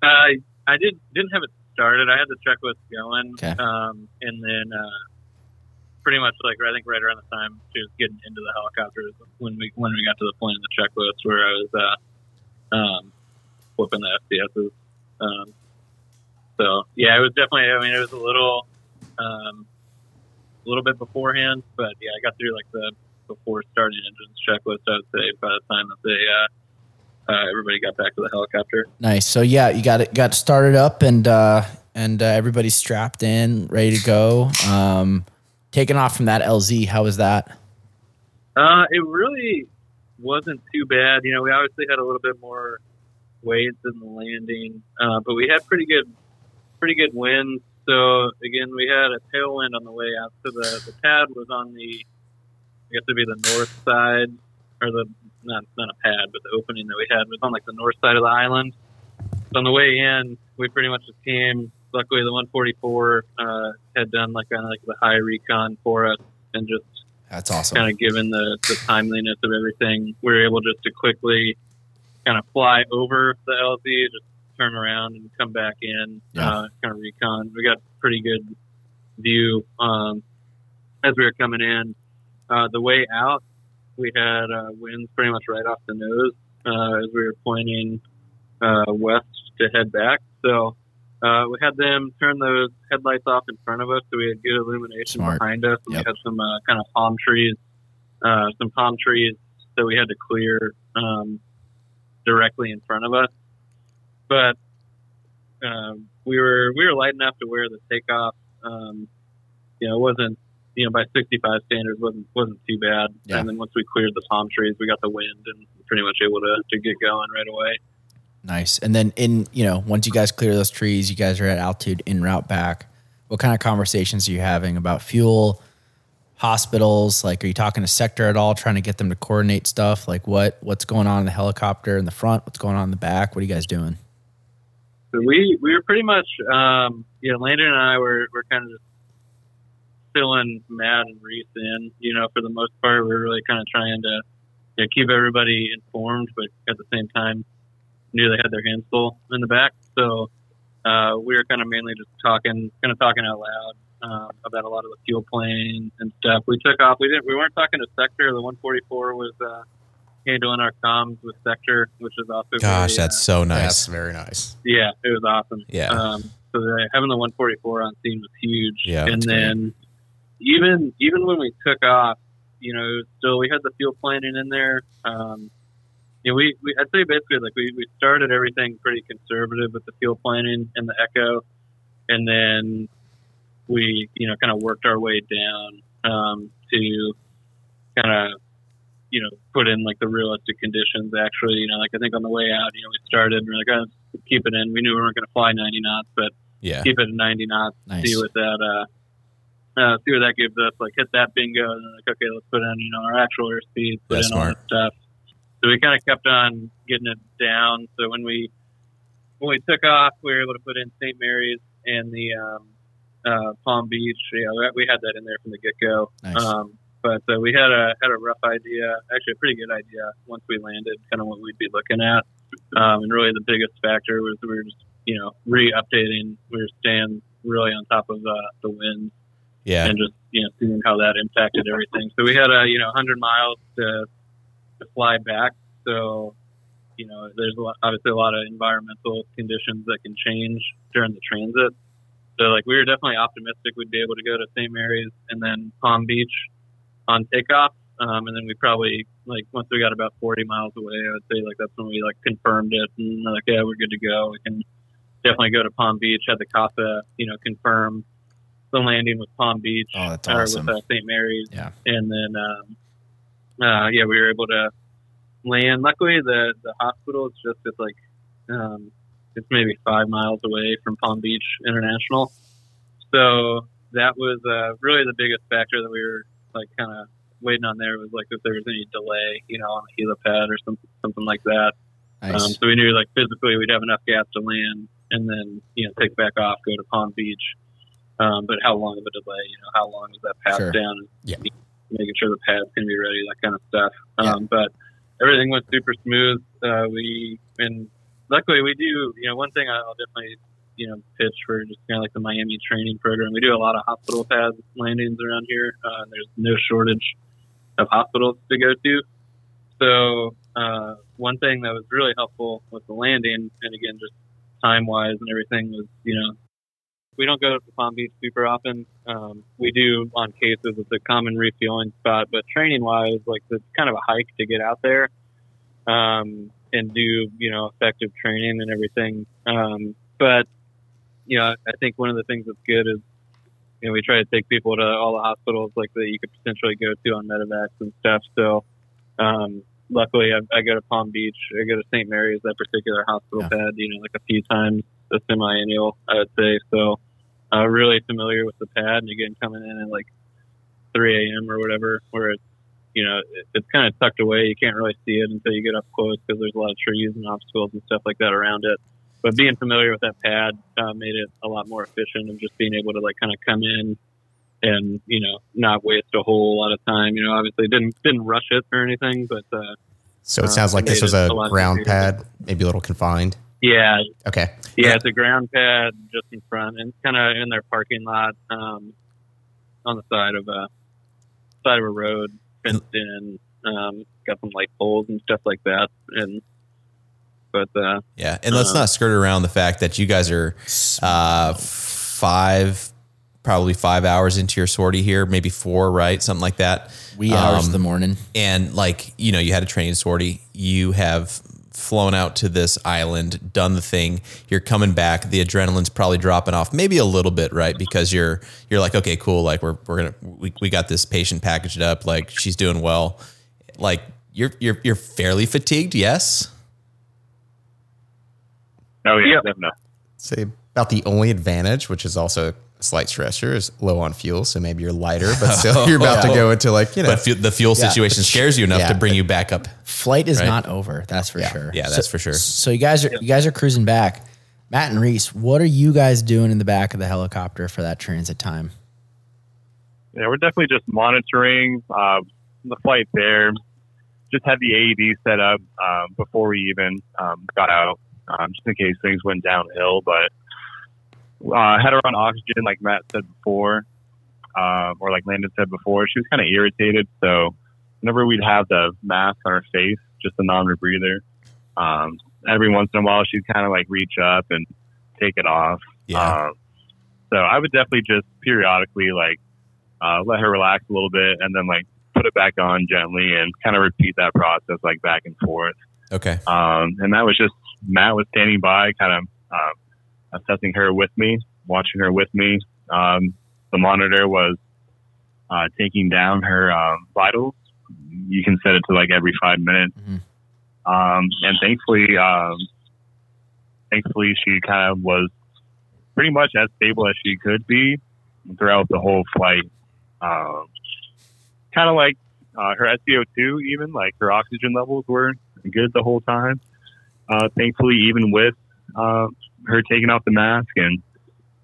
Uh, I did didn't have it started. I had the checklist going, Okay. um, and then uh, pretty much like I think right around the time she was getting into the helicopter when we when we got to the point in the checklist where I was uh, um, flipping the FCSs. Um, so yeah, it was definitely. I mean, it was a little um, a little bit beforehand, but yeah, I got through like the before starting engines checklist. I would say by the time that they uh, uh, everybody got back to the helicopter. Nice. So yeah, you got it got started up and uh, and uh, everybody's strapped in, ready to go. Um, taking off from that LZ. How was that? Uh, it really wasn't too bad. You know, we obviously had a little bit more waves in the landing, uh, but we had pretty good, pretty good winds. So again, we had a tailwind on the way out. So the, the pad was on the, I guess it'd be the north side, or the not not a pad, but the opening that we had was on like the north side of the island. So on the way in, we pretty much just came. Luckily, the 144 uh, had done like kind of like the high recon for us, and just That's awesome. kind of given the, the timeliness of everything, we were able just to quickly kind of fly over the LZ, just turn around and come back in, Yeah. uh, kind of recon. We got pretty good view um, as we were coming in. Uh, the way out, we had uh, winds pretty much right off the nose uh, as we were pointing uh, west to head back. So uh, we had them turn those headlights off in front of us, so we had good illumination Smart. behind us. And Yep. We had some uh, kind of palm trees, uh, some palm trees that we had to clear um, directly in front of us. But um, we were we were light enough to wear the takeoff, um, you know, it wasn't you know by 65 standards wasn't wasn't too bad. Yeah. And then once we cleared the palm trees, we got the wind and pretty much able to, to get going right away. Nice. And then in you know once you guys clear those trees, you guys are at altitude en route back. What kind of conversations are you having about fuel, hospitals? Like, are you talking to sector at all, trying to get them to coordinate stuff? Like, what what's going on in the helicopter in the front? What's going on in the back? What are you guys doing? So we we were pretty much um, you know Landon and I were were kind of just filling Matt and Reese in. You know, for the most part, we were really kind of trying to you know, keep everybody informed, but at the same time, knew they had their hands full in the back. So uh, we were kind of mainly just talking, kind of talking out loud um, about a lot of the fuel plane and stuff. We took off. We didn't. We weren't talking to sector. The 144 was uh, handling our comms with sector, which is also Gosh, very, that's so nice. That's very nice. yeah, it was awesome. Yeah. Um, so the, having the 144 on scene was huge. Yeah, And that's then even even when we took off, you know, still we had the fuel planning in there. Um, you know, we, we I'd say basically like we, we started everything pretty conservative with the fuel planning and the Echo, and then we you know kind of worked our way down um, to kind of you know put in like the realistic conditions. Actually, you know, like I think on the way out, you know, we started and we're like, oh, keep it in. We knew we weren't going to fly 90 knots, but Yeah. keep it at 90 knots. Nice. See what that uh, uh, see what that gives us. Like hit that bingo, and then like okay, let's put in you know our actual airspeed, put That's in all that stuff. So we kind of kept on getting it down. So when we when we took off, we were able to put in St. Mary's and the um, uh, Palm Beach. Yeah, we- we had that in there from the get go. Nice. Um, but uh, we had a had a rough idea, actually a pretty good idea once we landed, kind of what we'd be looking at. Um, and really, the biggest factor was we were just you know re-updating. We were staying really on top of uh, the winds Yeah. and just you know seeing how that impacted everything. So we had a you know 100 miles to to fly back. So you know there's a lot, obviously a lot of environmental conditions that can change during the transit. So like we were definitely optimistic we'd be able to go to St. Mary's and then Palm Beach on takeoff. Um, and then we probably like once we got about 40 miles away, I would say like that's when we like confirmed it and like yeah we're good to go. We can definitely go to Palm Beach. Had the CASA you know confirm the landing with Palm Beach Oh, that's or awesome. with uh, St. Mary's. Yeah. And then um, uh, yeah we were able to land. Luckily the the hospital is just it's like um, it's maybe five miles away from Palm Beach International. So that was uh, really the biggest factor that we were like kind of waiting on there was like if there was any delay, you know, on the helipad or something something like that. Nice. Um, so we knew like physically we'd have enough gas to land and then you know take back off, go to Palm Beach. Um, but how long of a delay? You know, how long is that path Sure. down? Yeah. Making sure the pad's gonna be ready, that kind of stuff. Yeah. Um, but everything went super smooth. Uh, we and luckily we do. You know, one thing I'll definitely you know pitch for just kind of like the Miami training program. We do a lot of hospital pad landings around here. Uh, there's no shortage of hospitals to go to. So uh, one thing that was really helpful with the landing, and again just time wise and everything, was you know we don't go to Palm Beach super often. Um, we do on cases. It's a common refueling spot, but training wise, like it's kind of a hike to get out there um, and do you know effective training and everything. Um, but you know, I think one of the things that's good is you know we try to take people to all the hospitals like that you could potentially go to on medevacs and stuff. So um, luckily, I, I go to Palm Beach. I go to St. Mary's, that particular hospital Yeah. pad. You know, like a few times a semi-annual, I would say. So uh, really familiar with the pad, and again, coming in at like 3 a.m. or whatever, where it's you know it, it's kind of tucked away. You can't really see it until you get up close because there's a lot of trees and obstacles and stuff like that around it. But being familiar with that pad uh, made it a lot more efficient of just being able to like kind of come in and you know not waste a whole lot of time. You know, obviously didn't didn't rush it or anything, but uh, So it Uh, sounds like made this was a a ground pad, maybe a little confined. yeah, Okay. yeah, it's a ground pad just in front and kind of in their parking lot um, on the side of a side of a road, fenced in. Um, got some light poles and stuff like that, and but uh, Yeah, and let's Uh, not skirt around the fact that you guys are uh, five, probably five hours into your sortie here, maybe four, right? Something like that. Wee hours Um, of the morning. and like you know, you had a training sortie. You have flown out to this island, done the thing. You're coming back. The adrenaline's probably dropping off, maybe a little bit, right? Because you're you're like, okay, cool. Like we're we're gonna we, we got this patient packaged up. Like she's doing well. Like you're you're you're fairly fatigued, yes. Oh yeah, Yep. definitely. Say about the only advantage, which is also a slight stressor, is low on fuel. So maybe you're lighter, but still you're about to go into like, you know, But fu- the fuel Yeah. situation scares you enough Yeah. to bring you back up. Flight is Right. not over. That's for sure. Yeah, So- that's for sure. So you guys are you guys are cruising back. Matt and Reese, what are you guys doing in the back of the helicopter for that transit time? Yeah, we're definitely just monitoring uh, the flight there. Just had the AED set up um, before we even um, got out, um, just in case things went downhill. But uh, had her on oxygen, like Matt said before, uh, or like Landon said before. She was kind of irritated, so whenever we'd have the mask on her face, just a non-rebreather, um, every once in a while she'd kind of like reach up and take it off. Yeah. Um, so I would definitely just periodically like uh, let her relax a little bit and then like put it back on gently and kind of repeat that process like back and forth. Okay. Um, and that was just Matt was standing by, kind of um, assessing her with me, watching her with me. Um, the monitor was uh, taking down her um, vitals. You can set it to like every five minutes. Mhm. Um, and thankfully, um, thankfully, she kind of was pretty much as stable as she could be throughout the whole flight. Um, kind of like uh, her SpO2, even like her oxygen levels were good the whole time. Uh, thankfully, even with uh, her taking off the mask and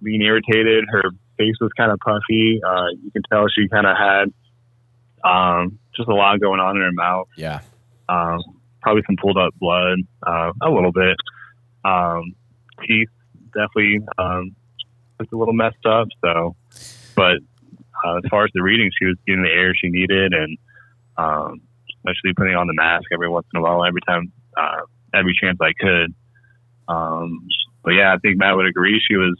being irritated, her face was kind of puffy. Uh, you can tell she kind of had um, just a lot going on in her mouth. Yeah. Um, probably some pulled up blood, uh, a little bit. Um, teeth definitely um, looked a little messed up. So, but uh, as far as the reading, she was getting the air she needed, and um, especially putting on the mask every once in a while, every time, uh, every chance I could. Um, but yeah, I think Matt would agree. She was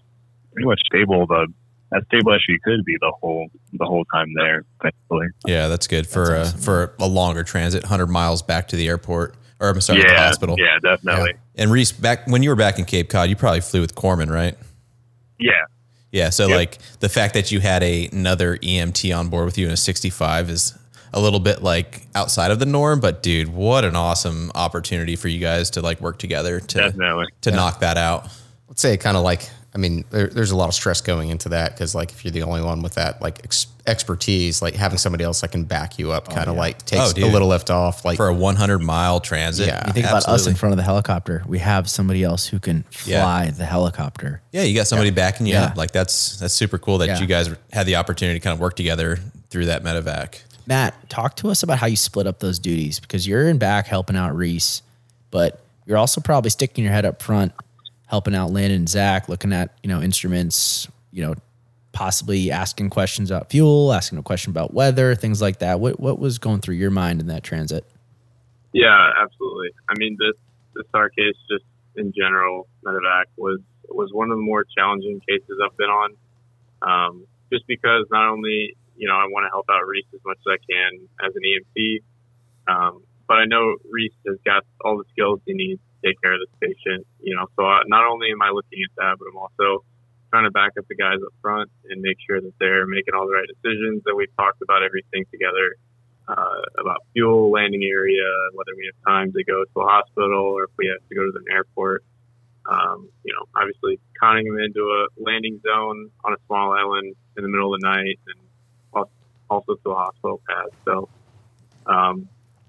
pretty much stable, the as stable as she could be the whole the whole time there. Thankfully, Yeah, that's good for uh, for a longer transit, hundred miles back to the airport or I'm sorry, the hospital. yeah, definitely, And Reese, back when you were back in Cape Cod, you probably flew with Corman, right? yeah. Yeah. So Yep. like the fact that you had a, another EMT on board with you in a 65 is a little bit like outside of the norm. But dude, what an awesome opportunity for you guys to like work together to Definitely. to knock that out. let's say kind of like i mean there, there's a lot of stress going into that because like if you're the only one with that like ex- expertise like having somebody else that can back you up oh, kind of like takes Oh, a little lift off like For a 100 mile transit. Yeah. You think about us in front of the helicopter. We have somebody else who can Yeah. fly the helicopter. Yeah, you got somebody backing you Yeah. up. Like that's that's super cool that Yeah. you guys had the opportunity to kind of work together through that medevac. Matt, talk to us about how you split up those duties because you're in back helping out Reese, but you're also probably sticking your head up front, helping out Landon and Zach, looking at you know instruments, you know, possibly asking questions about fuel, asking a question about weather, things like that. What what was going through your mind in that transit? Yeah, absolutely. I mean, this this our case just in general, medevac was was one of the more challenging cases I've been on. Um, just because not only you know I want to help out Reese as much as I can as an EMT, um, but I know Reese has got all the skills he needs to take care of this patient. You know, so I, not only am I looking at that, but I'm also trying to back up the guys up front and make sure that they're making all the right decisions. That we've talked about everything together uh, about fuel, landing area, whether we have time to go to a hospital or if we have to go to an airport. Um, you know, obviously conning them into a landing zone on a small island in the middle of the night and also to a hospital pad. So, um,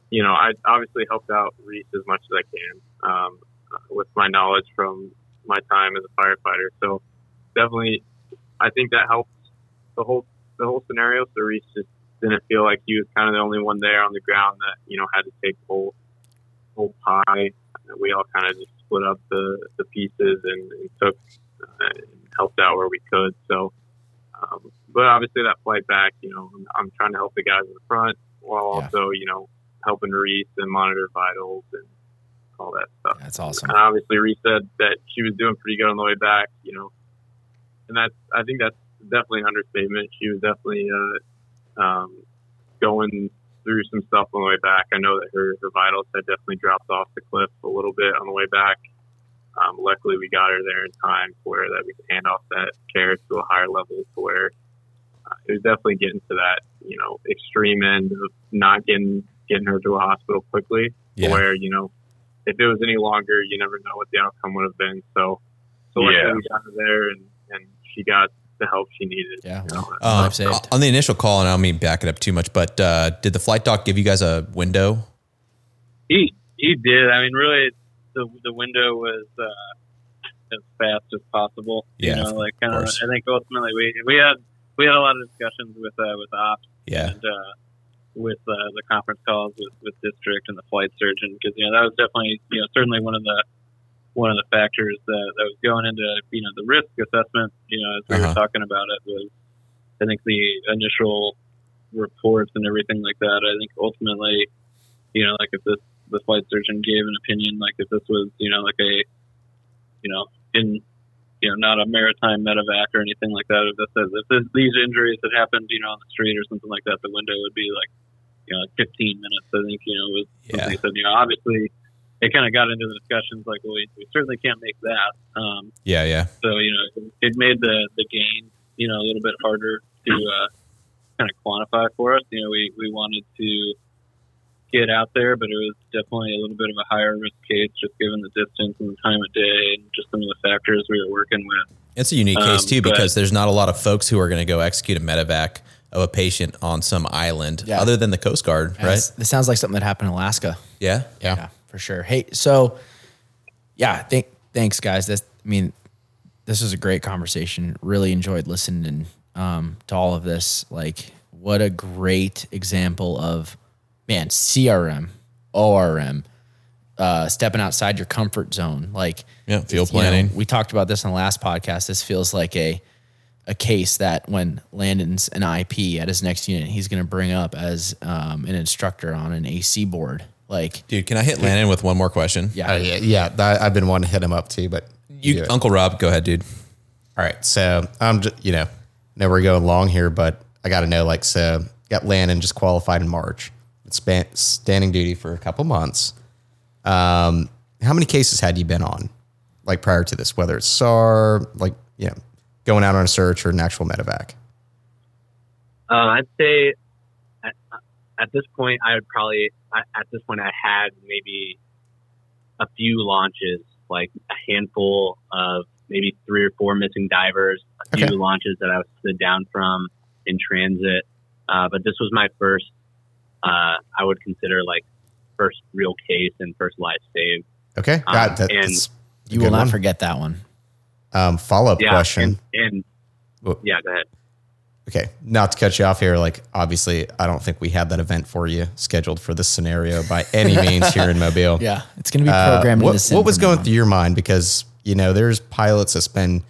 you know, I obviously helped out Reese as much as I can um, with my knowledge from my time as a firefighter. So definitely, I think that helped the whole the whole scenario. So Reese just didn't feel like he was kind of the only one there on the ground that you know had to take the whole whole pie. We all kind of just split up the the pieces and, and took uh, and helped out where we could. So, um, but obviously that flight back, you know, I'm, I'm trying to help the guys in the front while Yeah. also you know helping Reese and monitor vitals and all that stuff. That's awesome. And obviously, Reese said that she was doing pretty good on the way back, you know, and that's I think that's definitely an understatement. She was definitely uh, um, going through some stuff on the way back. I know that her, her vitals had definitely dropped off the cliff a little bit on the way back. Um, luckily, we got her there in time to where that we could hand off that care to a higher level to where uh, it was definitely getting to that you know extreme end of not getting getting her to a hospital quickly. Yeah. Where you know if it was any longer, you never know what the outcome would have been. So, so luckily Yeah. we got her there and, and she got the help she needed. Yeah. You know? Um, saved. On the initial call, and I don't mean back it up too much, but uh, did the flight doc give you guys a window? He he did. I mean, really, the the window was uh, as fast as possible. Yeah, you know, like kind of. course. I think ultimately we we had we had a lot of discussions with uh, with ops Yeah. and uh, with uh, the conference calls with, with district and the flight surgeon because you know that was definitely you know certainly one of the one of the factors that, that was going into you know the risk assessment. You know, as we Uh-huh. were talking about it was I think the initial reports and everything like that. I think ultimately, you know, like if this the flight surgeon gave an opinion, like if this was you know like a you know in you know not a maritime medevac or anything like that. If, this, if this, these injuries had happened, you know, on the street or something like that, the window would be like you know like 15 minutes. I think you know was Yeah. something that you know obviously. It kind of got into the discussions like, well, we, we certainly can't make that. Um, Yeah, yeah. so you know, it, it made the the gain you know a little bit harder to uh, kind of quantify for us. You know, we we wanted to get out there, but it was definitely a little bit of a higher risk case, just given the distance and the time of day and just some of the factors we were working with. It's a unique case Um, too but- because there's not a lot of folks who are going to go execute a medevac of a patient on some island Yeah. other than the Coast Guard, right? This, this sounds like something that happened in Alaska. Yeah. Yeah, for sure. Hey, so yeah, thank thanks guys. This I mean, this was a great conversation. Really enjoyed listening um, to all of this. Like, what a great example of man, CRM, ORM, uh, stepping outside your comfort zone. Like, Yeah, field you know, planning. we talked about this on the last podcast. This feels like a a case that when Landon's an IP at his next unit, he's going to bring up as um, an instructor on an AC board. Like, Dude, can I hit Landon with one more question? yeah, Oh yeah, yeah. that- I've been wanting to hit him up too, but You, do. Uncle Rob, go ahead, dude. All right, so I'm just you know, know we're going long here, but I got to know like so. Got Landon just qualified in March. Span, standing duty for a couple months. Um, how many cases had you been on, like prior to this? Whether it's SAR, like you know, going out on a search or an actual medevac. Uh, I'd say at, at this point, I would probably at at this point I had maybe a few launches, like a handful of maybe three or four missing divers, a few Okay. launches that I was stood down from in transit. Uh, but this was my first, uh, I would consider like first real case and first life save. Okay, Um, That- that's and- you will not one. forget that one. Um, follow up Yeah, question. And, and yeah, go ahead. Okay, not to cut you off here. Like, obviously, I don't think we had that event for you scheduled for this scenario by any means here in Mobile. Yeah, it's going to be Uh, programmed. what, into what was going on. through your mind? Because you know, there's pilots that spend,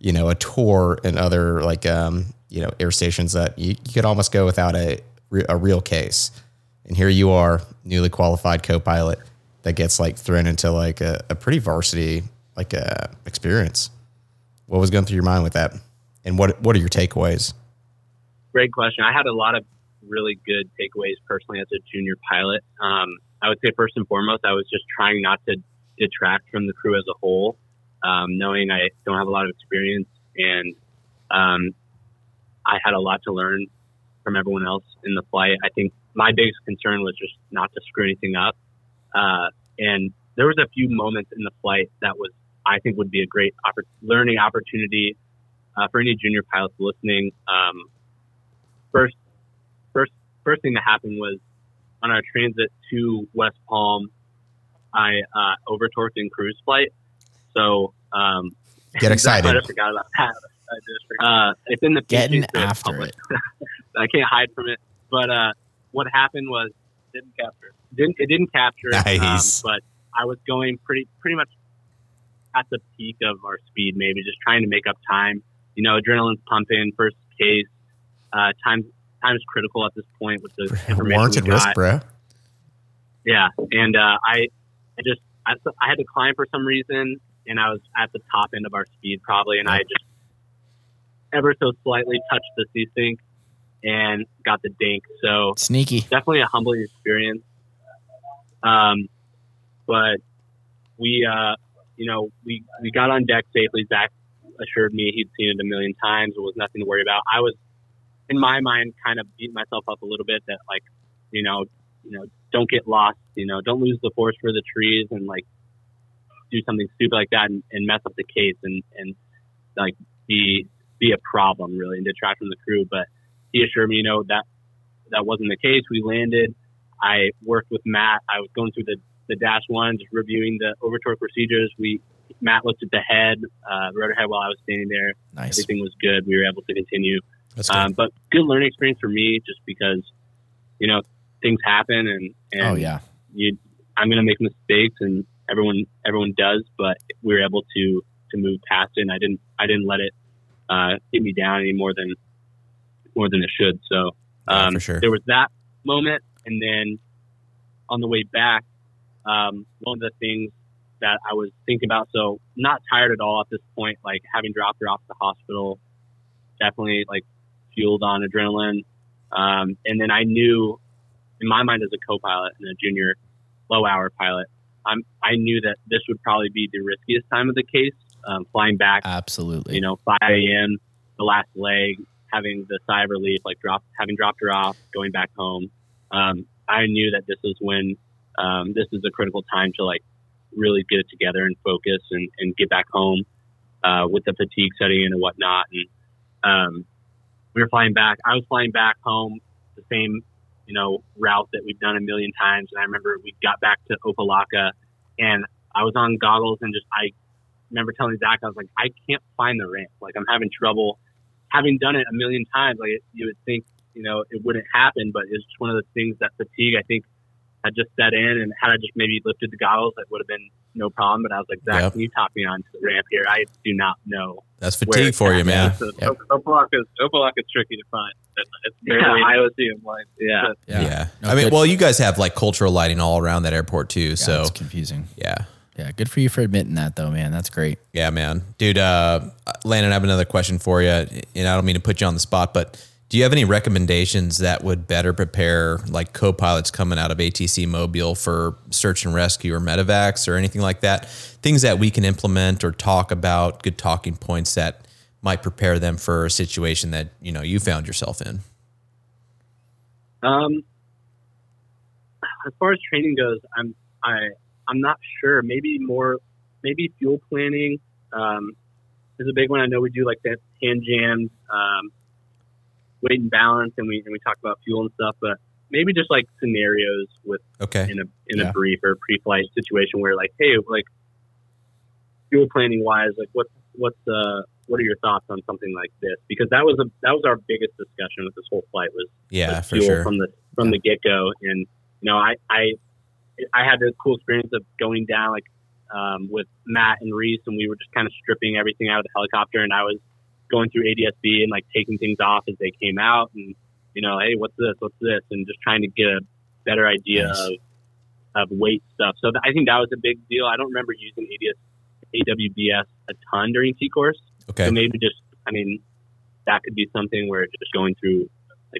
you know, a tour and other like, um, you know, air stations that you, you could almost go without a re- a real case, and here you are, newly qualified co-pilot that gets like thrown into like a, a pretty varsity like uh, experience. What was going through your mind with that, and what what are your takeaways? Great question. I had a lot of really good takeaways personally as a junior pilot. Um, I would say first and foremost, I was just trying not to detract from the crew as a whole, um, knowing I don't have a lot of experience and um, I had a lot to learn from everyone else in the flight. I think my biggest concern was just not to screw anything up. Uh, and there was a few moments in the flight that was, I think, would be a great oppor- learning opportunity uh, for any junior pilots listening. Um, first, first, first thing that happened was on our transit to West Palm, I uh, over torqued in cruise flight. So um, Get excited. I forgot about that. I just forgot. Uh, it's in the Getting PCs, so it's after it. I can't hide from it. But uh, what happened was didn't capture. Didn't it didn't capture. it, Nice. Um, but I was going pretty pretty much at the peak of our speed, maybe just trying to make up time. You know, adrenaline's pumping. First case, uh, time time is critical at this point with the information Warranted we risk, bro. Yeah, and uh, I, I just I, I had to climb for some reason, and I was at the top end of our speed probably, and I just ever so slightly touched the sea sync and got the dink. So Sneaky. definitely a humbling experience. Um, but we, uh, you know, we we got on deck safely. Zach assured me he'd seen it a million times. It was nothing to worry about. I was, in my mind, kind of beating myself up a little bit that like, you know, you know, don't get lost. You know, don't lose the forest for the trees and like do something stupid like that and, and mess up the case and and like be be a problem really and detract from the crew. But he assured me, you know, that that wasn't the case. We landed. I worked with Matt. I was going through the, the dash one, just reviewing the over torque procedures. We Matt looked at the head, uh, rotor head while I was standing there. Nice. Everything was good. We were able to continue. That's good. Um, but good learning experience for me, just because you know things happen and and Oh yeah. you I'm gonna make mistakes and everyone everyone does, but we were able to to move past it and I didn't I didn't let it uh hit me down any more than more than it should. So um for sure. there was that moment and then on the way back, um, one of the things that I was thinking about, so not tired at all at this point, like having dropped her off at the hospital, definitely like fueled on adrenaline. Um, and then I knew in my mind as a co-pilot and a junior low hour pilot, I'm, I knew that this would probably be the riskiest time of the case, um, flying back, Absolutely. you know, 5 a.m., the last leg, having the sigh of relief, like drop, having dropped her off, going back home. Um, I knew that this was when, um, this is a critical time to like really get it together and focus and, and get back home, uh, with the fatigue setting in and whatnot. And, um, we were flying back. I was flying back home the same, you know, route that we've done a million times. And I remember we got back to Opa-locka and I was on goggles and just, I remember telling Zach, I was like, I can't find the ramp. Like I'm having trouble having done it a million times. Like you would think, you know, it wouldn't happen, but it's just one of those things that fatigue, I think had just set in, and had I just maybe lifted the goggles, that would have been no problem. But I was like, Zach, Yep. can you top me onto the ramp here? I do not know. That's fatigue for you, man. So Yep. Opa-locka is Opa-locka tricky to find. It's it's Yeah, barely I- IOC line. Yeah. Yeah. No, I mean, well, you guys have like cultural lighting all around that airport too. So it's confusing. yeah. Yeah, good for you for admitting that, though, man. That's great. Yeah, man. Dude, uh, Landon, I have another question for you. And I don't mean to put you on the spot, but do you have any recommendations that would better prepare like co pilots coming out of ATC Mobile for search and rescue or medevacs or anything like that? Things that we can implement or talk about, good talking points that might prepare them for a situation that, you know, you found yourself in. Um, as far as training goes, I'm I I'm not sure. Maybe more, maybe fuel planning um, is a big one. I know we do like that hand jams, um, weight and balance, and we and we talk about fuel and stuff. But maybe just like scenarios with Okay. in a in Yeah. a brief or pre-flight situation where like, hey, like fuel planning wise, like what's what's uh what are your thoughts on something like this? Because that was a that was our biggest discussion with this whole flight was Yeah, was for fuel sure. from the from the get go. And you know, I I I had the cool experience of going down like um, with Matt and Reese, and we were just kind of stripping everything out of the helicopter, and I was going through ADSB and like taking things off as they came out, and you know, hey, what's this? What's this? And just trying to get a better idea Nice. of of weight stuff. So th- I think that was a big deal. I don't remember using ADS AWBS a ton during T course. Okay. So maybe just, I mean, that could be something where just going through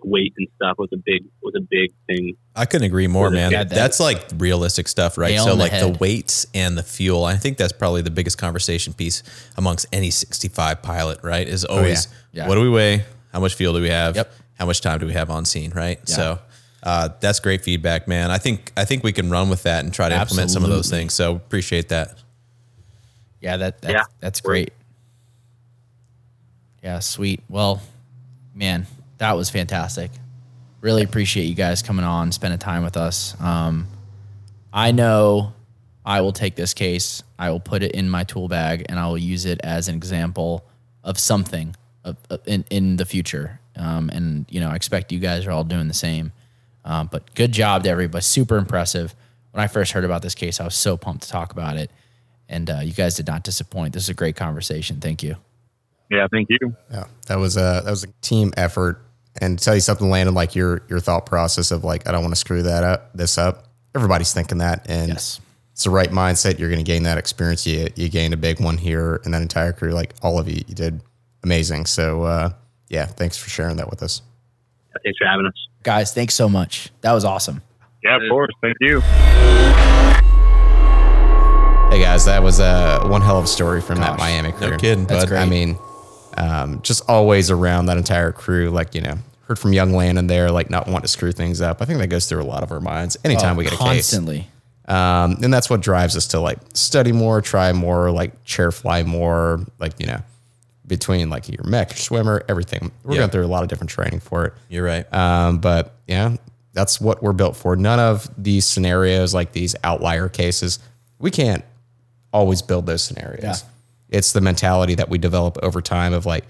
like weight and stuff was a big was a big thing. I couldn't agree more, man. That- that's like realistic stuff, right? Nail So the like the weights and the fuel. I think that's probably the biggest conversation piece amongst any 65 pilot, right? Is always Oh, Yeah. what do we weigh? How much fuel do we have? Yep. How much time do we have on scene, right? Yeah. So uh, that's great feedback, man. I think I think we can run with that and try to implement some of those things. So appreciate that. Yeah, that that's, Yeah. that's great. Yeah, sweet. Well, man, that was fantastic. Really appreciate you guys coming on, spending time with us. Um, I know I will take this case, I will put it in my tool bag, and I will use it as an example of something of, of- in in the future. Um, and you know, I expect you guys are all doing the same. Um, but good job to everybody. Super impressive. When I first heard about this case, I was so pumped to talk about it. And uh, you guys did not disappoint. This is a great conversation. Thank you. Yeah, thank you. Yeah, that was a that was a team effort. And tell you something, Landon, like your your thought process of like I don't want to screw that up, this up. Everybody's thinking that, and Yes. it's the right mindset. You're going to gain that experience. You you gained a big one here, and that entire crew, like all of you, you did amazing. So uh, yeah, thanks for sharing that with us. Thanks for having us. Guys, thanks so much. That was awesome. Yeah, of course. Thank you. Hey guys, that was uh, one hell of a story from that Miami crew. no kidding, That's bud. great. I mean, um, just always around that entire crew. Like you know, heard from young Landon there, like not wanting to screw things up. I think that goes through a lot of our minds anytime Oh, we get a case. constantly. Um, and that's what drives us to like study more, try more, like chair fly more, like, you know, between like your mech, your swimmer, everything. We're going through a lot of different training for it. You're right. Um, but yeah, that's what we're built for. None of these scenarios, like these outlier cases, we can't always build those scenarios. Yeah. It's the mentality that we develop over time of like,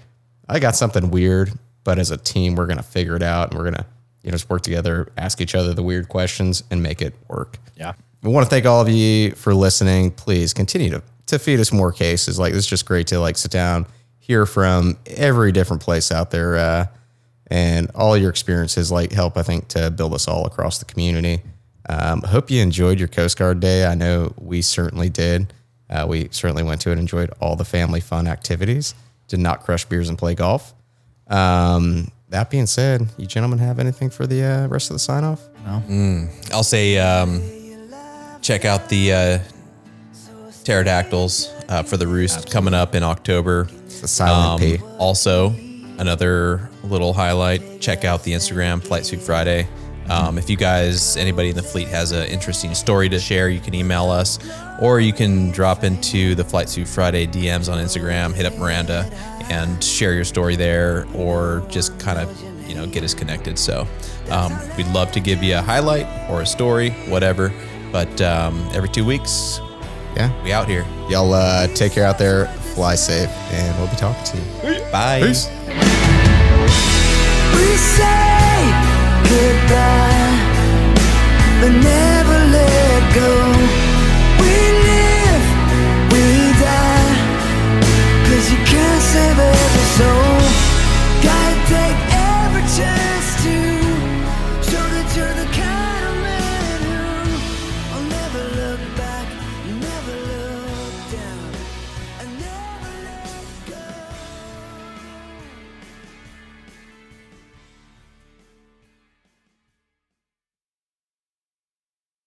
I got something weird, but as a team, we're going to figure it out and we're going to, you know, just work together, ask each other the weird questions and make it work. Yeah. We want to thank all of you for listening. Please continue to, to feed us more cases. Like, it's just great to like sit down, hear from every different place out there. Uh, and all your experiences like help, I think, to build us all across the community. Um, hope you enjoyed your Coast Guard Day. I know we certainly did. Uh, we certainly went to it, and enjoyed all the family fun activities, did not crush beers and play golf. Um, that being said, you gentlemen have anything for the uh, rest of the sign off? No. I'll say um, check out the uh, pterodactyls uh, for the roost coming up in October. The silent P. Um, Also, another little highlight: check out the Instagram Flight Suit Friday. Um, if you guys, anybody in the fleet has an interesting story to share, you can email us, or you can drop into the Flight Suit Friday DMs on Instagram, hit up Miranda and share your story there, or just kind of, you know, get us connected. So um, we'd love to give you a highlight or a story, whatever. But um, every two weeks, yeah, we out here. Y'all uh, take care out there, fly safe, and we'll be talking to you. Bye. Peace. We say goodbye, but never let go. Save every soul.